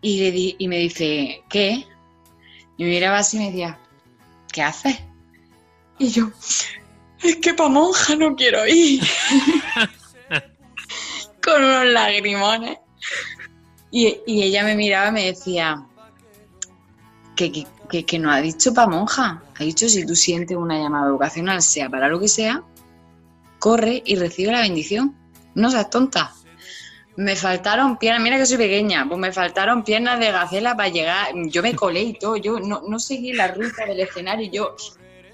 y, le di- y me dice, ¿qué? Y me miraba así y me decía, ¿qué haces? Y yo, es que pa' monja no quiero ir. con unos lagrimones. Y, y ella me miraba y me decía que, que, que, que no ha dicho pa' monja. Ha dicho si tú sientes una llamada vocacional, sea para lo que sea, corre y recibe la bendición. No seas tonta. Me faltaron piernas, mira que soy pequeña, pues me faltaron piernas de gacela para llegar. Yo me colé y todo, yo no, no seguí la ruta del escenario, yo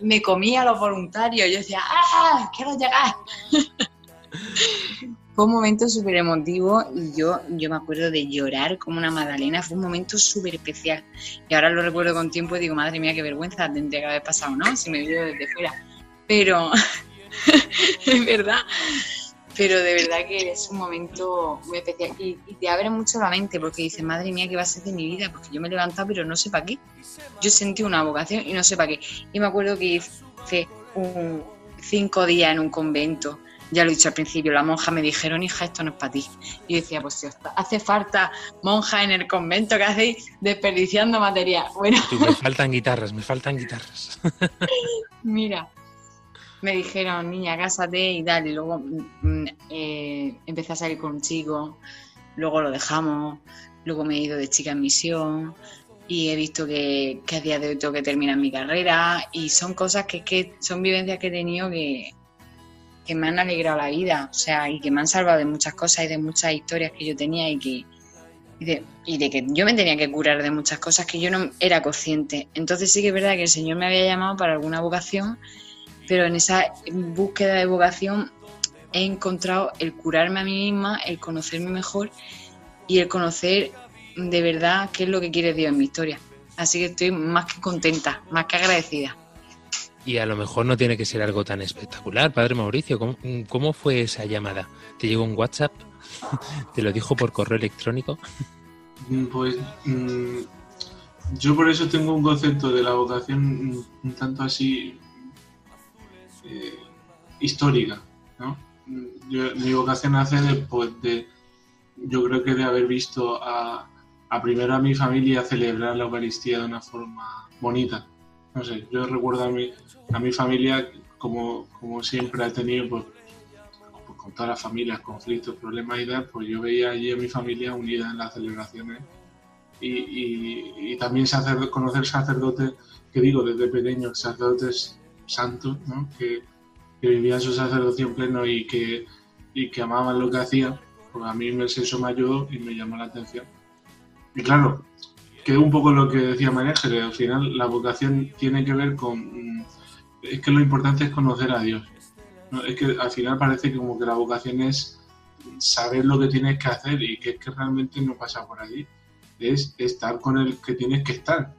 me comía a los voluntarios, yo decía, ¡ah! ¡Quiero llegar! Fue un momento súper emotivo y yo, yo me acuerdo de llorar como una magdalena, fue un momento súper especial. Y ahora lo recuerdo con tiempo y digo, madre mía, qué vergüenza tendría que haber pasado, ¿no? Si me veo desde fuera. Pero, es verdad, pero de verdad que es un momento muy especial y, y te abre mucho la mente porque dices, madre mía, ¿qué va a ser de mi vida? Porque yo me he levantado, pero no sé para qué. Yo sentí una vocación y no sé para qué. Y me acuerdo que hice un, cinco días en un convento. Ya lo he dicho al principio, la monja me dijeron, hija, esto no es para ti. Y yo decía, pues si os hace falta monja en el convento, ¿qué hacéis desperdiciando material? Bueno, Tú, me faltan guitarras, me faltan guitarras. Mira, me dijeron, niña, cásate y tal. Y luego mm, eh, empecé a salir con un chico, luego lo dejamos, luego me he ido de chica en misión y he visto que, que a día de hoy tengo que terminar mi carrera y son cosas que, que son vivencias que he tenido que, que me han alegrado la vida, o sea, y que me han salvado de muchas cosas y de muchas historias que yo tenía y que y de, y de que yo me tenía que curar de muchas cosas que yo no era consciente. Entonces sí que es verdad que el Señor me había llamado para alguna vocación, pero en esa búsqueda de vocación he encontrado el curarme a mí misma, el conocerme mejor y el conocer de verdad qué es lo que quiere Dios en mi historia. Así que estoy más que contenta, más que agradecida. Y a lo mejor no tiene que ser algo tan espectacular, padre Mauricio. ¿Cómo, fue esa llamada? ¿Te llegó un WhatsApp? ¿Te lo dijo por correo electrónico? Mm, Pues mm, yo por eso tengo un concepto de la vocación un tanto así eh, histórica, ¿no? Mm, mi vocación nace de, pues, de, yo creo que de haber visto a primero a mi familia celebrar la Eucaristía de una forma bonita. No sé, yo recuerdo a mi, a mi familia como, como siempre ha tenido, pues, pues, con todas las familias, conflictos, problemas y tal, pues yo veía allí a mi familia unida en las celebraciones y, y- también conocer sacerdotes, que digo desde pequeño, sacerdotes santos, ¿no? que, que vivían su sacerdocio en pleno y que, y que amaban lo que hacían, pues a mí eso me ayudó y me llamó la atención. Y claro, que un poco lo que decía María Ángeles, al final la vocación tiene que ver con... mm, Es que lo importante es conocer a Dios. Es que al final parece que como que la vocación es saber lo que tienes que hacer y que es que realmente no pasa por allí. Es estar con el que tienes que estar.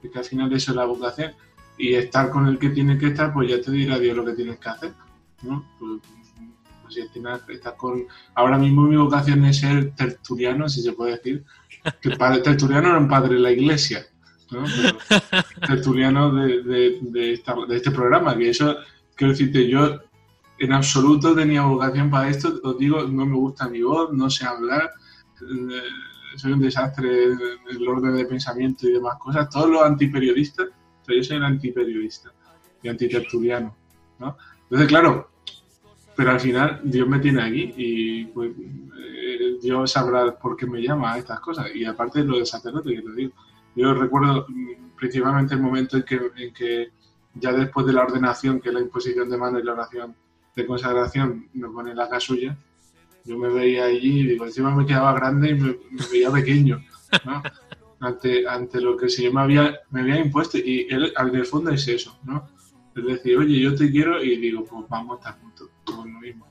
Es que al final eso es la vocación. Y estar con el que tienes que estar, pues ya te dirá Dios lo que tienes que hacer. Pues, pues estás con... Ahora mismo mi vocación es ser tertuliano, si se puede decir. Que el padre tertuliano era un padre de la iglesia. ¿no? Tertuliano de, de- este programa, que eso, quiero decirte, yo en absoluto tenía vocación para esto, os digo, no me gusta mi voz, no sé hablar, eh, soy un desastre en el orden de pensamiento y demás cosas, todos los antiperiodistas, yo soy el antiperiodista y antitertuliano, ¿no? Entonces, claro, pero al final Dios me tiene aquí y pues eh, Dios sabrá por qué me llama a estas cosas. Y aparte lo del sacerdote, que te digo, yo recuerdo mm, principalmente el momento en que, en que ya después de la ordenación, que es la imposición de manos y la oración de consagración, me pone la casulla, yo me veía allí y digo, encima me quedaba grande y me, me veía pequeño, ¿no? ante, ante lo que el Señor me había, me había impuesto. Y él, al el fondo es eso, ¿no? Es decir, oye, yo te quiero y digo, pues vamos a estar juntos, por lo mismo.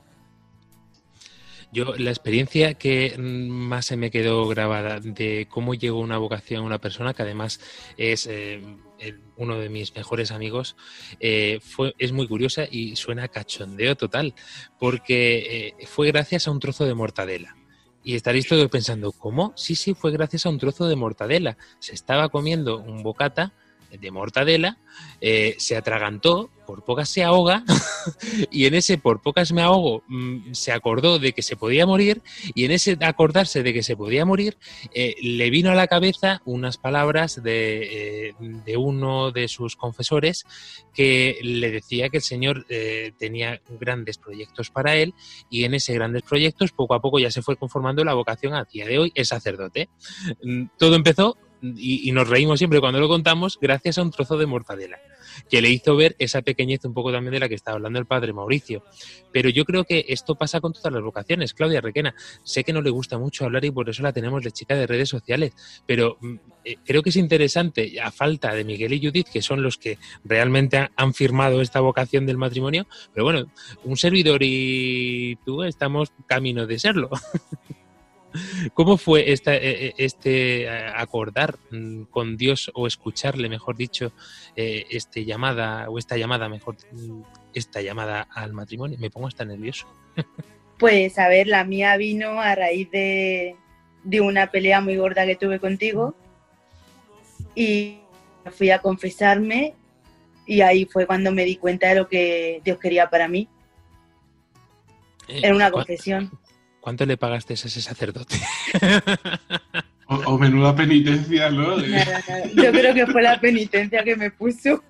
Yo, la experiencia que mm, más se me quedó grabada de cómo llegó una vocación a una persona, que además es eh, el- uno de mis mejores amigos, eh, fue, es muy curiosa y suena a cachondeo total, porque eh, fue gracias a un trozo de mortadela. Y estaréis todos pensando, ¿cómo? Sí, sí, fue gracias a un trozo de mortadela. Se estaba comiendo un bocata de mortadela, eh, se atragantó, por pocas se ahoga, y en ese por pocas me ahogo mm, se acordó de que se podía morir, y en ese acordarse de que se podía morir, eh, le vino a la cabeza unas palabras de, eh, de uno de sus confesores que le decía que el Señor tenía grandes proyectos para él, y en ese grandes proyectos poco a poco ya se fue conformando la vocación a día de hoy, es sacerdote. Mm, Todo empezó y, nos reímos siempre cuando lo contamos, gracias a un trozo de mortadela, que le hizo ver esa pequeñez un poco también de la que estaba hablando el padre Mauricio. Pero yo creo que esto pasa con todas las vocaciones. Claudia Requena, sé que no le gusta mucho hablar y por eso la tenemos de chica de redes sociales, pero mm, eh, creo que es interesante, a falta de Miguel y Judith, que son los que realmente ha- han firmado esta vocación del matrimonio, pero bueno, un servidor y tú estamos camino de serlo. ¿Cómo fue esta, eh, eh, este acordar mm, con Dios o escucharle, mejor dicho, eh, este llamada o esta llamada, mejor, mm, esta llamada al matrimonio? Me pongo hasta nervioso. Pues a ver, la mía vino a raíz de, de una pelea muy gorda que tuve contigo y fui a confesarme y ahí fue cuando me di cuenta de lo que Dios quería para mí. Eh, Era una ¿cu- confesión. ¿Cuánto le pagaste a ese sacerdote? O, o menuda penitencia, ¿no? Yo creo que fue la penitencia que me puso.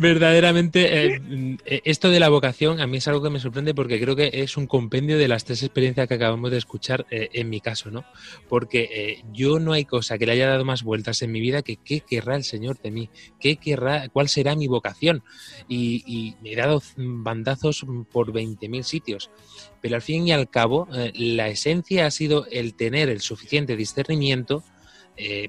Verdaderamente, eh, eh, esto de la vocación a mí es algo que me sorprende porque creo que es un compendio de las tres experiencias que acabamos de escuchar eh, en mi caso, ¿no? Porque eh, yo no hay cosa que le haya dado más vueltas en mi vida que qué querrá el Señor de mí, qué querrá, cuál será mi vocación. Y, y me he dado bandazos por 20.000 sitios. Pero al fin y al cabo, la esencia ha sido el tener el suficiente discernimiento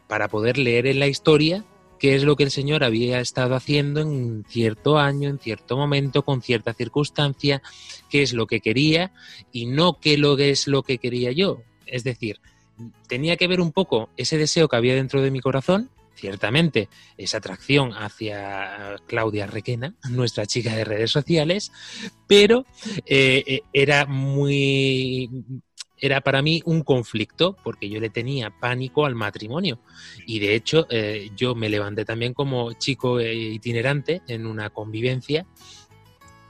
para poder leer en la historia qué es lo que el Señor había estado haciendo en cierto año, en cierto momento, con cierta circunstancia, qué es lo que quería y no qué lo es lo que quería yo. Es decir, tenía que ver un poco ese deseo que había dentro de mi corazón, ciertamente esa atracción hacia Claudia Requena, nuestra chica de redes sociales, pero eh, eh, era muy era para mí un conflicto porque yo le tenía pánico al matrimonio. Y de hecho eh, yo me levanté también como chico eh, itinerante en una convivencia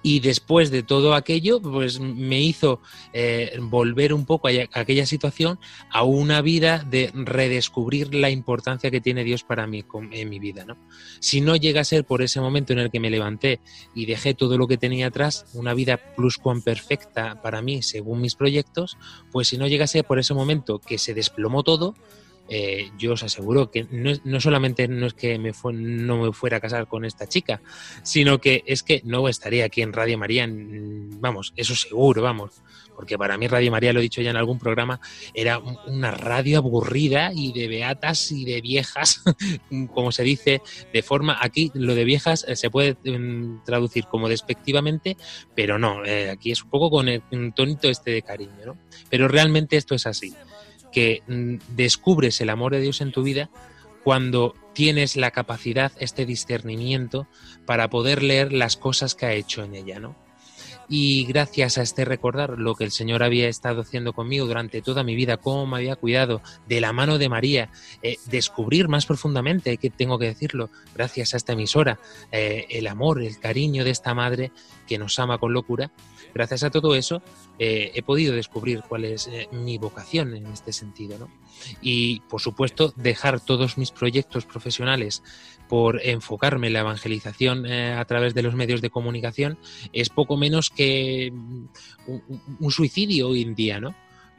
y después de todo aquello pues me hizo eh, volver un poco a, aquella situación a una vida de redescubrir la importancia que tiene Dios para mí en mi vida ¿no? si no llega a ser por ese momento en el que me levanté y dejé todo lo que tenía atrás una vida pluscuamperfecta para mí según mis proyectos pues si no llegase por ese momento que se desplomó todo, eh, yo os aseguro que no, no solamente no es que me fue- no me fuera a casar con esta chica, sino que es que no estaría aquí en Radio María, vamos, eso seguro, vamos, porque para mí Radio María, lo he dicho ya en algún programa, era un- una radio aburrida y de beatas y de viejas, como se dice, de forma, aquí lo de viejas eh, se puede mm, traducir como despectivamente, pero no, eh, aquí es un poco con el tonito este de cariño, ¿no? Pero realmente esto es así, que mm, descubres el amor de Dios en tu vida cuando tienes la capacidad, este discernimiento para poder leer las cosas que ha hecho en ella, ¿no? Y gracias a este recordar lo que el Señor había estado haciendo conmigo durante toda mi vida, cómo me había cuidado de la mano de María, eh, descubrir más profundamente, que tengo que decirlo, gracias a esta emisora, eh, el amor, el cariño de esta madre que nos ama con locura, gracias a todo eso eh, he podido descubrir cuál es eh, mi vocación en este sentido. ¿no? Y, por supuesto, dejar todos mis proyectos profesionales por enfocarme en la evangelización eh, a través de los medios de comunicación es poco menos que mm, un, un suicidio hoy en día, ¿no?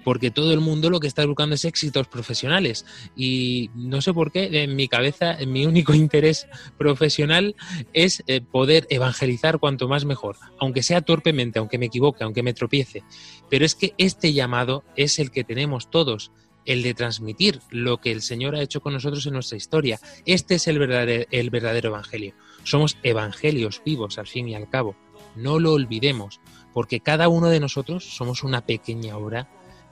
Porque todo el mundo lo que está buscando es éxitos profesionales. Y no sé por qué, en mi cabeza, en mi único interés profesional es eh, poder evangelizar cuanto más mejor, aunque sea torpemente, aunque me equivoque, aunque me tropiece. Pero es que este llamado es el que tenemos todos, el de transmitir lo que el Señor ha hecho con nosotros en nuestra historia. Este es el el verdadero evangelio. Somos evangelios vivos, al fin y al cabo. No lo olvidemos, porque cada uno de nosotros somos una pequeña obra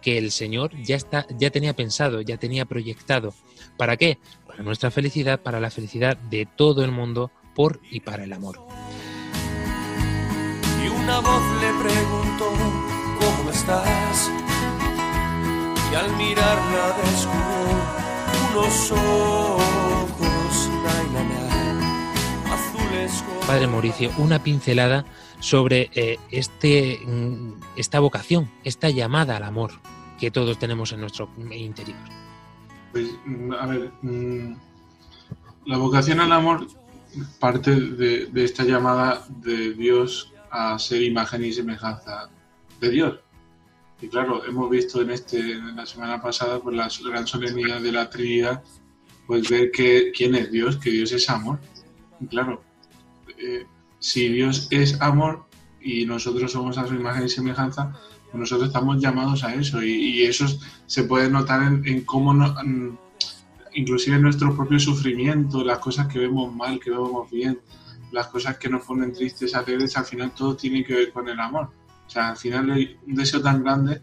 que el Señor ya, está, ya tenía pensado, ya tenía proyectado. ¿Para qué? Para nuestra felicidad, para la felicidad de todo el mundo, por y para el amor. y una voz le preguntó cómo estás y al mirarla descubrió unos ojos Padre Mauricio, una pincelada sobre eh, este, mm, esta vocación, esta llamada al amor que todos tenemos en nuestro interior. Pues, mm, a ver, mm, la vocación al amor parte de, esta llamada de Dios a ser imagen y semejanza de Dios. Y claro, hemos visto en este, en la semana pasada, pues la gran solemnidad de la Trinidad, pues ver que quién es Dios, que Dios es amor. Y claro, eh, si Dios es amor y nosotros somos a su imagen y semejanza, nosotros estamos llamados a eso. Y, eso se puede notar en, cómo, no, en- inclusive en nuestro propio sufrimiento, las cosas que vemos mal, que vemos bien, las cosas que nos ponen tristes, alegres, al final todo tiene que ver con el amor. O sea, al final hay un deseo tan grande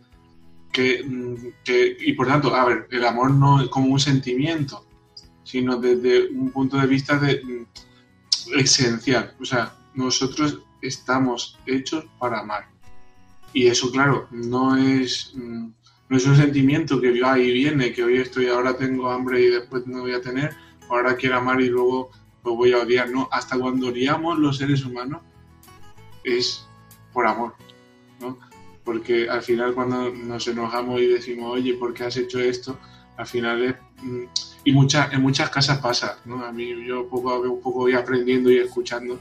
que, mm, que- y por tanto, a ver, el amor no es como un sentimiento, sino desde un punto de vista de, mm, esencial. O sea, nosotros estamos hechos para amar. Y eso, claro, no es, mm, no es un sentimiento que va y viene, que hoy estoy, ahora tengo hambre y después no voy a tener, ahora quiero amar y luego lo voy a odiar. No, hasta cuando odiamos los seres humanos es por amor, ¿no? Porque al final cuando nos enojamos y decimos, oye, ¿por qué has hecho esto? Al final es... mm, Y muchas, en muchas casas pasa, ¿no? A mí yo poco a poco voy aprendiendo y escuchando.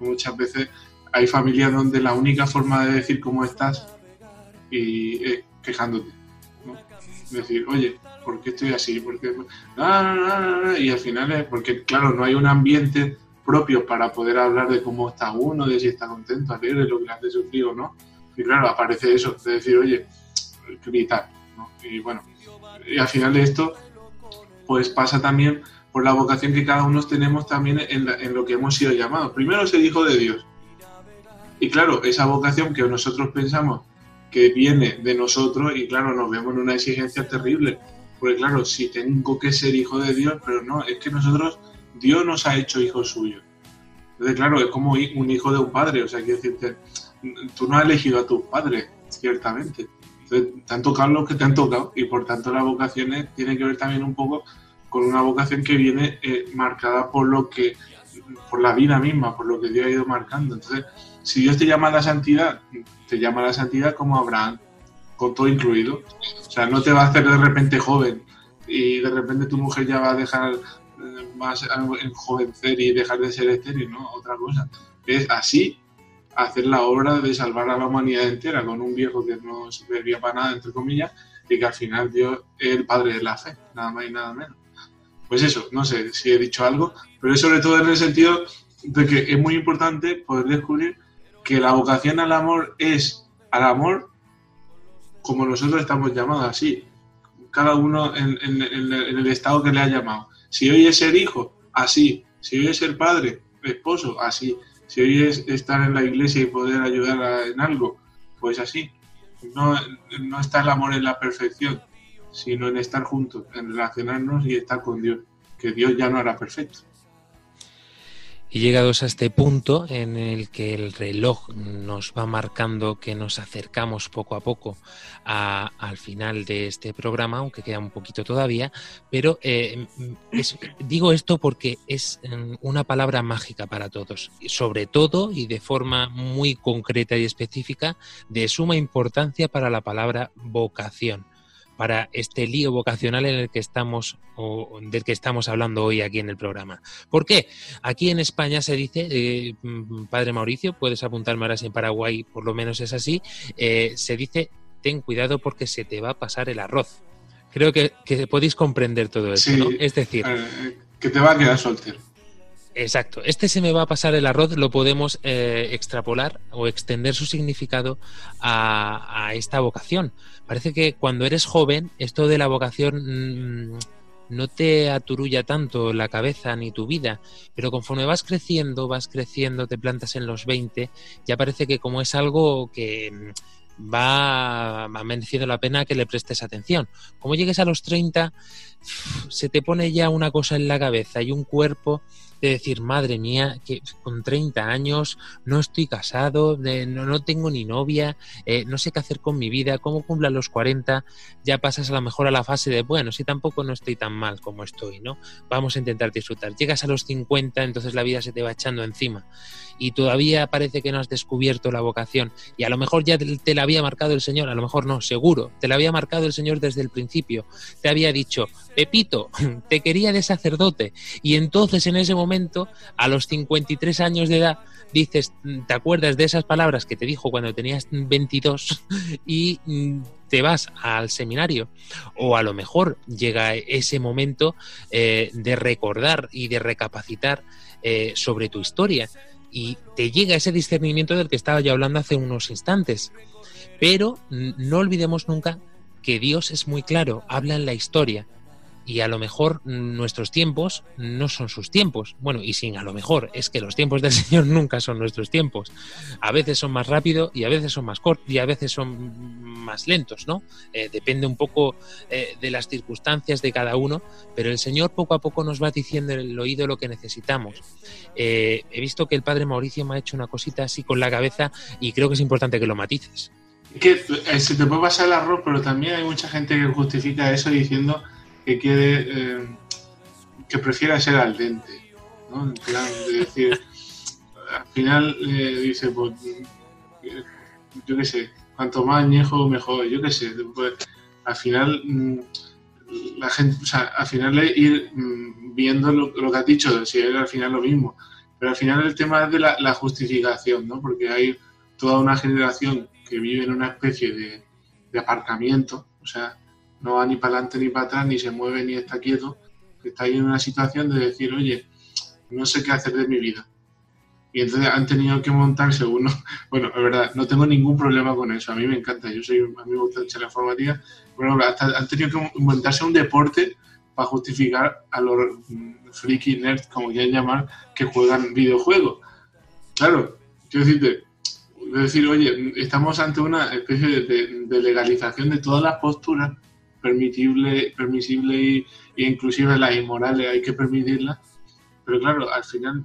Muchas veces hay familias donde la única forma de decir cómo estás y es quejándote, ¿no? Decir, oye, ¿por qué estoy así? ¿Por qué? No, no, no. Y al final es porque, claro, no hay un ambiente propio para poder hablar de cómo está uno, de si está contento, alegre, lo que le hace sufrir o no. Y claro, aparece eso, de decir, oye, gritar, ¿no? Y bueno, y al final de esto, pues pasa también por la vocación que cada uno tenemos también en, la- en lo que hemos sido llamados. Primero ser hijo de Dios. Y claro, esa vocación que nosotros pensamos que viene de nosotros y claro, nos vemos en una exigencia terrible. Porque claro, si tengo que ser hijo de Dios, pero no, es que nosotros, Dios nos ha hecho hijos suyos. Entonces, claro, es como un hijo de un padre, o sea, quiero decirte, tú no has elegido a tus padres, ciertamente. Entonces, te han tocado los que te han tocado y por tanto las vocaciones tienen que ver también un poco con una vocación que viene eh, marcada por lo que, por la vida misma, por lo que Dios ha ido marcando. Entonces, si Dios te llama a la santidad, te llama a la santidad como Abraham, con todo incluido. O sea, no te va a hacer de repente joven y de repente tu mujer ya va a dejar eh, más enjovencer y dejar de ser estéril, ¿no? Otra cosa. Es así hacer la obra de salvar a la humanidad entera con un viejo que no servía para nada, entre comillas, y que al final Dios es el padre de la fe, nada más y nada menos. Pues eso, no sé si he dicho algo, pero es sobre todo en el sentido de que es muy importante poder descubrir que la vocación al amor es al amor como nosotros estamos llamados, así, cada uno en, el estado que le ha llamado. Si hoy es ser hijo, así. Si hoy es ser padre, esposo, así. Si hoy es estar en la iglesia y poder ayudar a- en algo, pues así. No, no está el amor en la perfección, sino en estar juntos, en relacionarnos y estar con Dios, que Dios ya no hará perfecto. Y llegados a este punto en el que el reloj nos va marcando que nos acercamos poco a poco a- al final de este programa, aunque queda un poquito todavía, pero eh, es- digo esto porque es mm, una palabra mágica para todos, sobre todo y de forma muy concreta y específica, de suma importancia para la palabra vocación para este lío vocacional en el que estamos o del que estamos hablando hoy aquí en el programa. ¿Por qué? Aquí en España se dice, eh, padre Mauricio, puedes apuntarme ahora si en Paraguay por lo menos es así, eh, se dice, ten cuidado porque se te va a pasar el arroz. Creo que, que podéis comprender todo eso, Sí. ¿no? Es decir, Eh, que te va a quedar soltero. Exacto. Este se me va a pasar el arroz, lo podemos eh, extrapolar o extender su significado a, esta vocación. Parece que cuando eres joven, esto de la vocación mm, no te aturulla tanto la cabeza ni tu vida, pero conforme vas creciendo, vas creciendo, te plantas en los 20, ya parece que como es algo que mm, va, va mereciendo la pena que le prestes atención. Como llegues a los 30, se te pone ya una cosa en la cabeza y un cuerpo de decir, madre mía, que con 30 años no estoy casado, eh, no, no tengo ni novia, eh, no sé qué hacer con mi vida, cómo cumpla los 40, ya pasas a lo mejor a la fase de, bueno, si tampoco no estoy tan mal como estoy, ¿no? Vamos a intentar disfrutar. Llegas a los 50, entonces la vida se te va echando encima y todavía parece que no has descubierto la vocación. Y a lo mejor ya te, la había marcado el Señor, a lo mejor no, seguro, te la había marcado el Señor desde el principio, te había dicho, Pepito, te quería de sacerdote y entonces en ese momento, a los 53 años de edad, dices, te acuerdas de esas palabras que te dijo cuando tenías 22 y mm, te vas al seminario o a lo mejor llega ese momento eh, de recordar y de recapacitar eh, sobre tu historia y te llega ese discernimiento del que estaba yo hablando hace unos instantes. Pero no olvidemos nunca que Dios es muy claro, habla en la historia y a lo mejor nuestros tiempos no son sus tiempos. Bueno, y sin a lo mejor, es que los tiempos del Señor nunca son nuestros tiempos. A veces son más rápidos y a veces son más cortos y a veces son más lentos, ¿no? Eh, depende un poco eh, de las circunstancias de cada uno, pero el Señor poco a poco nos va diciendo en el oído lo que necesitamos. Eh, he visto que el Padre Mauricio me ha hecho una cosita así con la cabeza y creo que es importante que lo matices. que eh, se te puede pasar el arroz, pero también hay mucha gente que justifica eso diciendo que quiere eh, que prefiera ser al dente, ¿no? En plan de decir, al final eh, dice, pues, eh, yo qué sé, cuanto más añejo mejor, yo qué sé, pues, al final mm, la gente, o sea, al final es ir mm, viendo lo, que has dicho, si es al final lo mismo, pero al final el tema es de la, justificación, ¿no? Porque hay toda una generación que vive en una especie de aparcamiento, o sea, no va ni para adelante ni para atrás, ni se mueve ni está quieto, está ahí en una situación de decir, oye, no sé qué hacer de mi vida. Y entonces han tenido que montarse uno, bueno, es verdad, no tengo ningún problema con eso, a mí me encanta, yo soy, a mí me gusta echar la formativa, bueno, hasta han tenido que montarse un deporte para justificar a los friki nerds, como quieran llamar, que juegan videojuegos. Claro, quiero decirte, decir, oye, estamos ante una especie de- de legalización de todas las posturas permitible, permisible y, e inclusive las inmorales hay que permitirlas, pero claro, al final,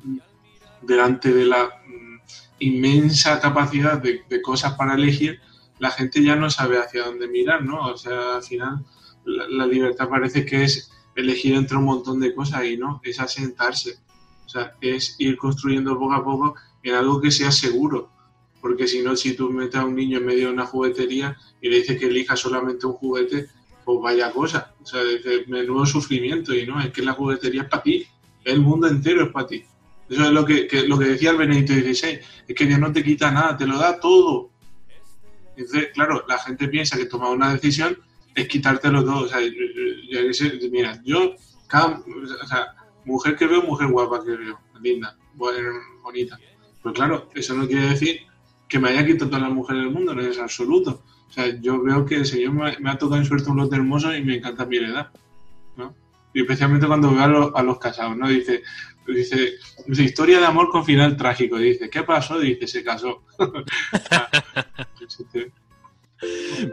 delante de la mm, inmensa capacidad de, de cosas para elegir, la gente ya no sabe hacia dónde mirar, ¿no? O sea, al final la, la libertad parece que es elegir entre un montón de cosas y no, es asentarse. O sea, es ir construyendo poco a poco en algo que sea seguro. Porque si no, si tú metes a un niño en medio de una juguetería y le dices que elija solamente un juguete, pues vaya cosa. O sea, dice, menudo sufrimiento. Y no, es que la juguetería es para ti. El mundo entero es para ti. Eso es lo que, que- lo que decía el Benedicto XVI. Es que Dios no te quita nada, te lo da todo. Entonces, claro, la gente piensa que tomar una decisión es quitártelo todo. O sea, yo- mira, yo, cada, o sea, mujer que veo, mujer guapa que veo, linda, bonita. Pues claro, eso no quiere decir que me haya quitado todas las mujeres del mundo, no es absoluto. O sea, yo veo que el Señor me, me ha tocado en suerte un lote hermoso y me encanta mi edad, ¿no? Y especialmente cuando veo a, los- a los casados, ¿no? Dice, dice, dice, historia de amor con final trágico. Dice, ¿qué pasó? Dice, se casó.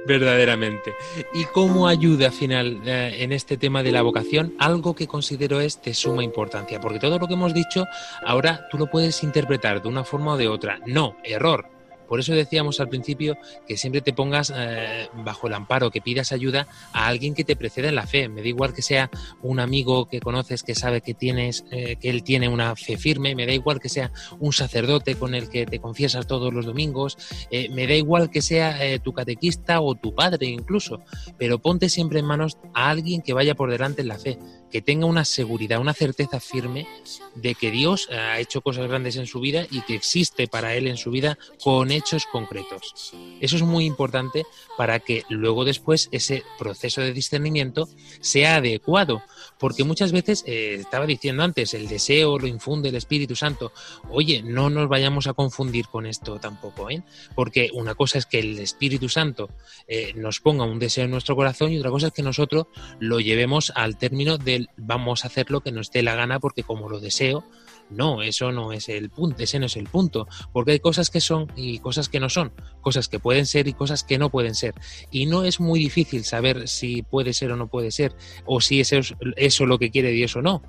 Verdaderamente. ¿Y cómo ayuda al final eh, en este tema de la vocación? Algo que considero es de suma importancia, porque todo lo que hemos dicho ahora tú lo puedes interpretar de una forma o de otra. No, error. Por eso decíamos al principio que siempre te pongas eh, bajo el amparo, que pidas ayuda a alguien que te preceda en la fe. Me da igual que sea un amigo que conoces que sabe que tienes, eh, que él tiene una fe firme, me da igual que sea un sacerdote con el que te confiesas todos los domingos, eh, me da igual que sea tu catequista o tu padre incluso, pero ponte siempre en manos a alguien que vaya por delante en la fe, que tenga una seguridad, una certeza firme de que Dios ha hecho cosas grandes en su vida y que existe para él en su vida con hechos concretos. Eso es muy importante para que luego después ese proceso de discernimiento sea adecuado, porque muchas veces, eh, estaba diciendo antes, el deseo lo infunde el Espíritu Santo. Oye, no nos vayamos a confundir con esto tampoco, ¿eh? porque una cosa es que el Espíritu Santo eh, nos ponga un deseo en nuestro corazón y otra cosa es que nosotros lo llevemos al término del vamos a hacer lo que nos dé la gana porque como lo deseo, no, eso no es el punto, ese no es el punto, porque hay cosas que son y cosas que no son, cosas que pueden ser y cosas que no pueden ser. Y no es muy difícil saber si puede ser o no puede ser, o si eso es eso lo que quiere Dios o no.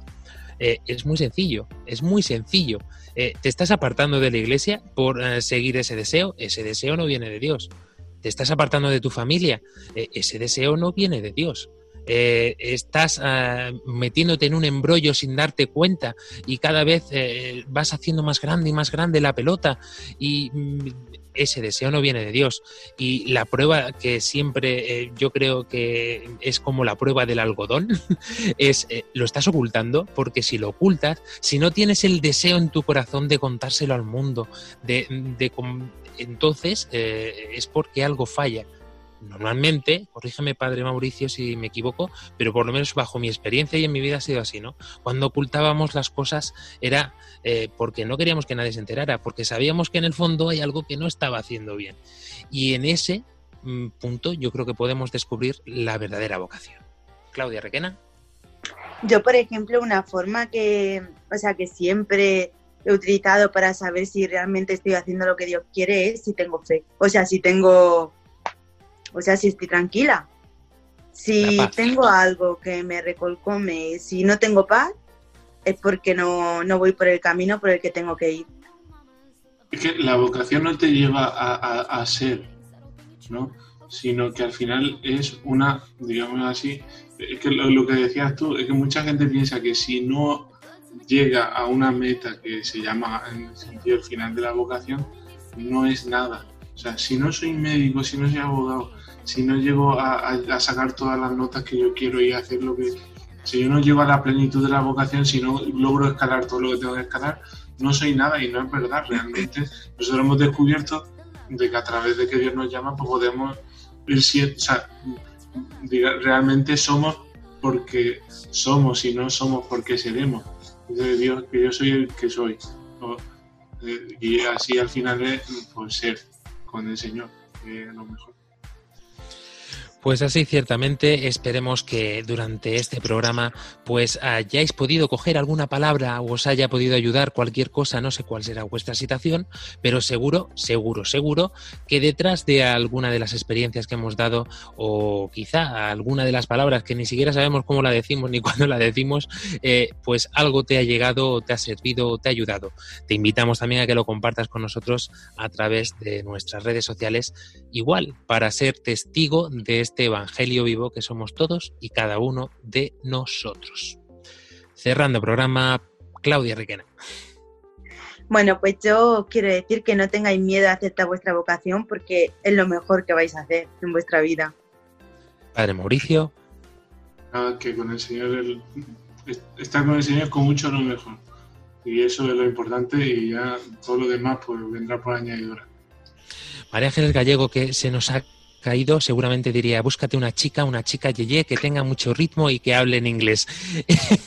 Eh, es muy sencillo, es muy sencillo. Eh, te estás apartando de la iglesia por eh, seguir ese deseo, ese deseo no viene de Dios. Te estás apartando de tu familia, ese deseo no viene de Dios. Eh, estás ah, metiéndote en un embrollo sin darte cuenta y cada vez eh, vas haciendo más grande y más grande la pelota y mm, ese deseo no viene de Dios. Y la prueba que siempre eh, yo creo que es como la prueba del algodón, es eh, lo estás ocultando, porque si lo ocultas, si no tienes el deseo en tu corazón de contárselo al mundo, de, de entonces es porque algo falla. Normalmente, corrígeme padre Mauricio si me equivoco, pero por lo menos bajo mi experiencia y en mi vida ha sido así, ¿no? Cuando ocultábamos las cosas era eh, porque no queríamos que nadie se enterara, porque sabíamos que en el fondo hay algo que no estaba haciendo bien. Y en ese mm, punto yo creo que podemos descubrir la verdadera vocación. Claudia Requena. Yo, por ejemplo, una forma que, o sea, que siempre he utilizado para saber si realmente estoy haciendo lo que Dios quiere es si tengo fe. O sea, si tengo, o sea, si estoy tranquila. Si tengo algo que me recolcome, si no tengo paz, es porque no, no voy por el camino por el que tengo que ir. Es que la vocación no te lleva a, a- a ser, ¿no? Sino que al final es una, digamos así, es que lo, lo que decías tú, es que mucha gente piensa que si no llega a una meta que se llama en el sentido el final de la vocación, no es nada. O sea, si no soy médico, si no soy abogado, si no llego a, sacar todas las notas que yo quiero y hacer lo que... Si yo no llego a la plenitud de la vocación, si no logro escalar todo lo que tengo que escalar, no soy nada y no es verdad. Realmente nosotros hemos descubierto de que a través de que Dios nos llama, pues podemos ir siendo, o sea, realmente somos porque somos y no somos porque seremos. Dice Dios que yo soy el que soy. Eh, Y así al final es pues, ser con el Señor, que es lo mejor. Pues así, ciertamente, esperemos que durante este programa pues hayáis podido coger alguna palabra o os haya podido ayudar cualquier cosa, no sé cuál será vuestra situación, pero seguro, seguro, seguro que detrás de alguna de las experiencias que hemos dado o quizá alguna de las palabras que ni siquiera sabemos cómo la decimos ni cuándo la decimos, eh, pues algo te ha llegado, te ha servido, te ha ayudado. Te invitamos también a que lo compartas con nosotros a través de nuestras redes sociales, igual para ser testigo de Evangelio vivo que somos todos y cada uno de nosotros. Cerrando programa, Claudia Requena. Bueno, pues yo quiero decir que no tengáis miedo a aceptar vuestra vocación porque es lo mejor que vais a hacer en vuestra vida. Padre Mauricio, Nada, que con el Señor, el- estar con el Señor es con mucho lo mejor. Y eso es lo importante y ya todo lo demás pues vendrá por añadidura. María Ángeles Gallego, que se nos ha caído, seguramente diría, búscate una chica, una chica yeye que tenga mucho ritmo y que hable en inglés.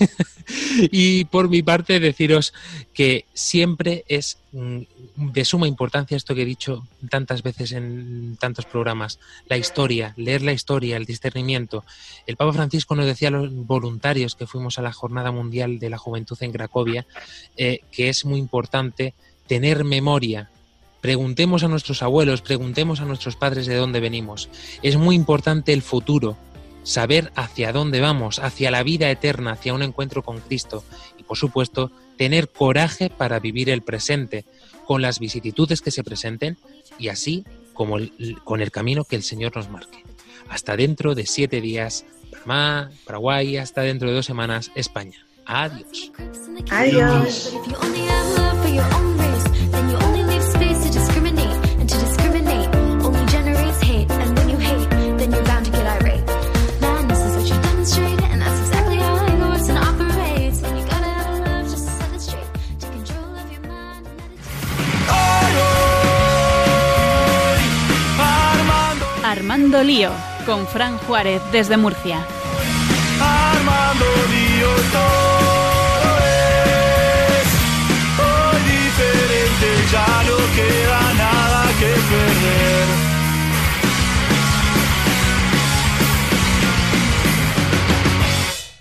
y por mi parte, deciros que siempre es mm, de suma importancia esto que he dicho tantas veces en tantos programas, la historia, leer la historia, el discernimiento. El Papa Francisco nos decía a los voluntarios que fuimos a la Jornada Mundial de la Juventud en Cracovia, eh, que es muy importante tener memoria, Preguntemos a nuestros abuelos, preguntemos a nuestros padres de dónde venimos. Es muy importante el futuro, saber hacia dónde vamos, hacia la vida eterna, hacia un encuentro con Cristo. Y por supuesto, tener coraje para vivir el presente, con las vicisitudes que se presenten y así como el- con el camino que el Señor nos marque. Hasta dentro de siete días, Panamá, Paraguay, hasta dentro de dos semanas, España. Adiós. Adiós. Armando Lío, con Fran Juárez desde Murcia. Armando Lío todo es, hoy diferente, ya no queda nada que perder.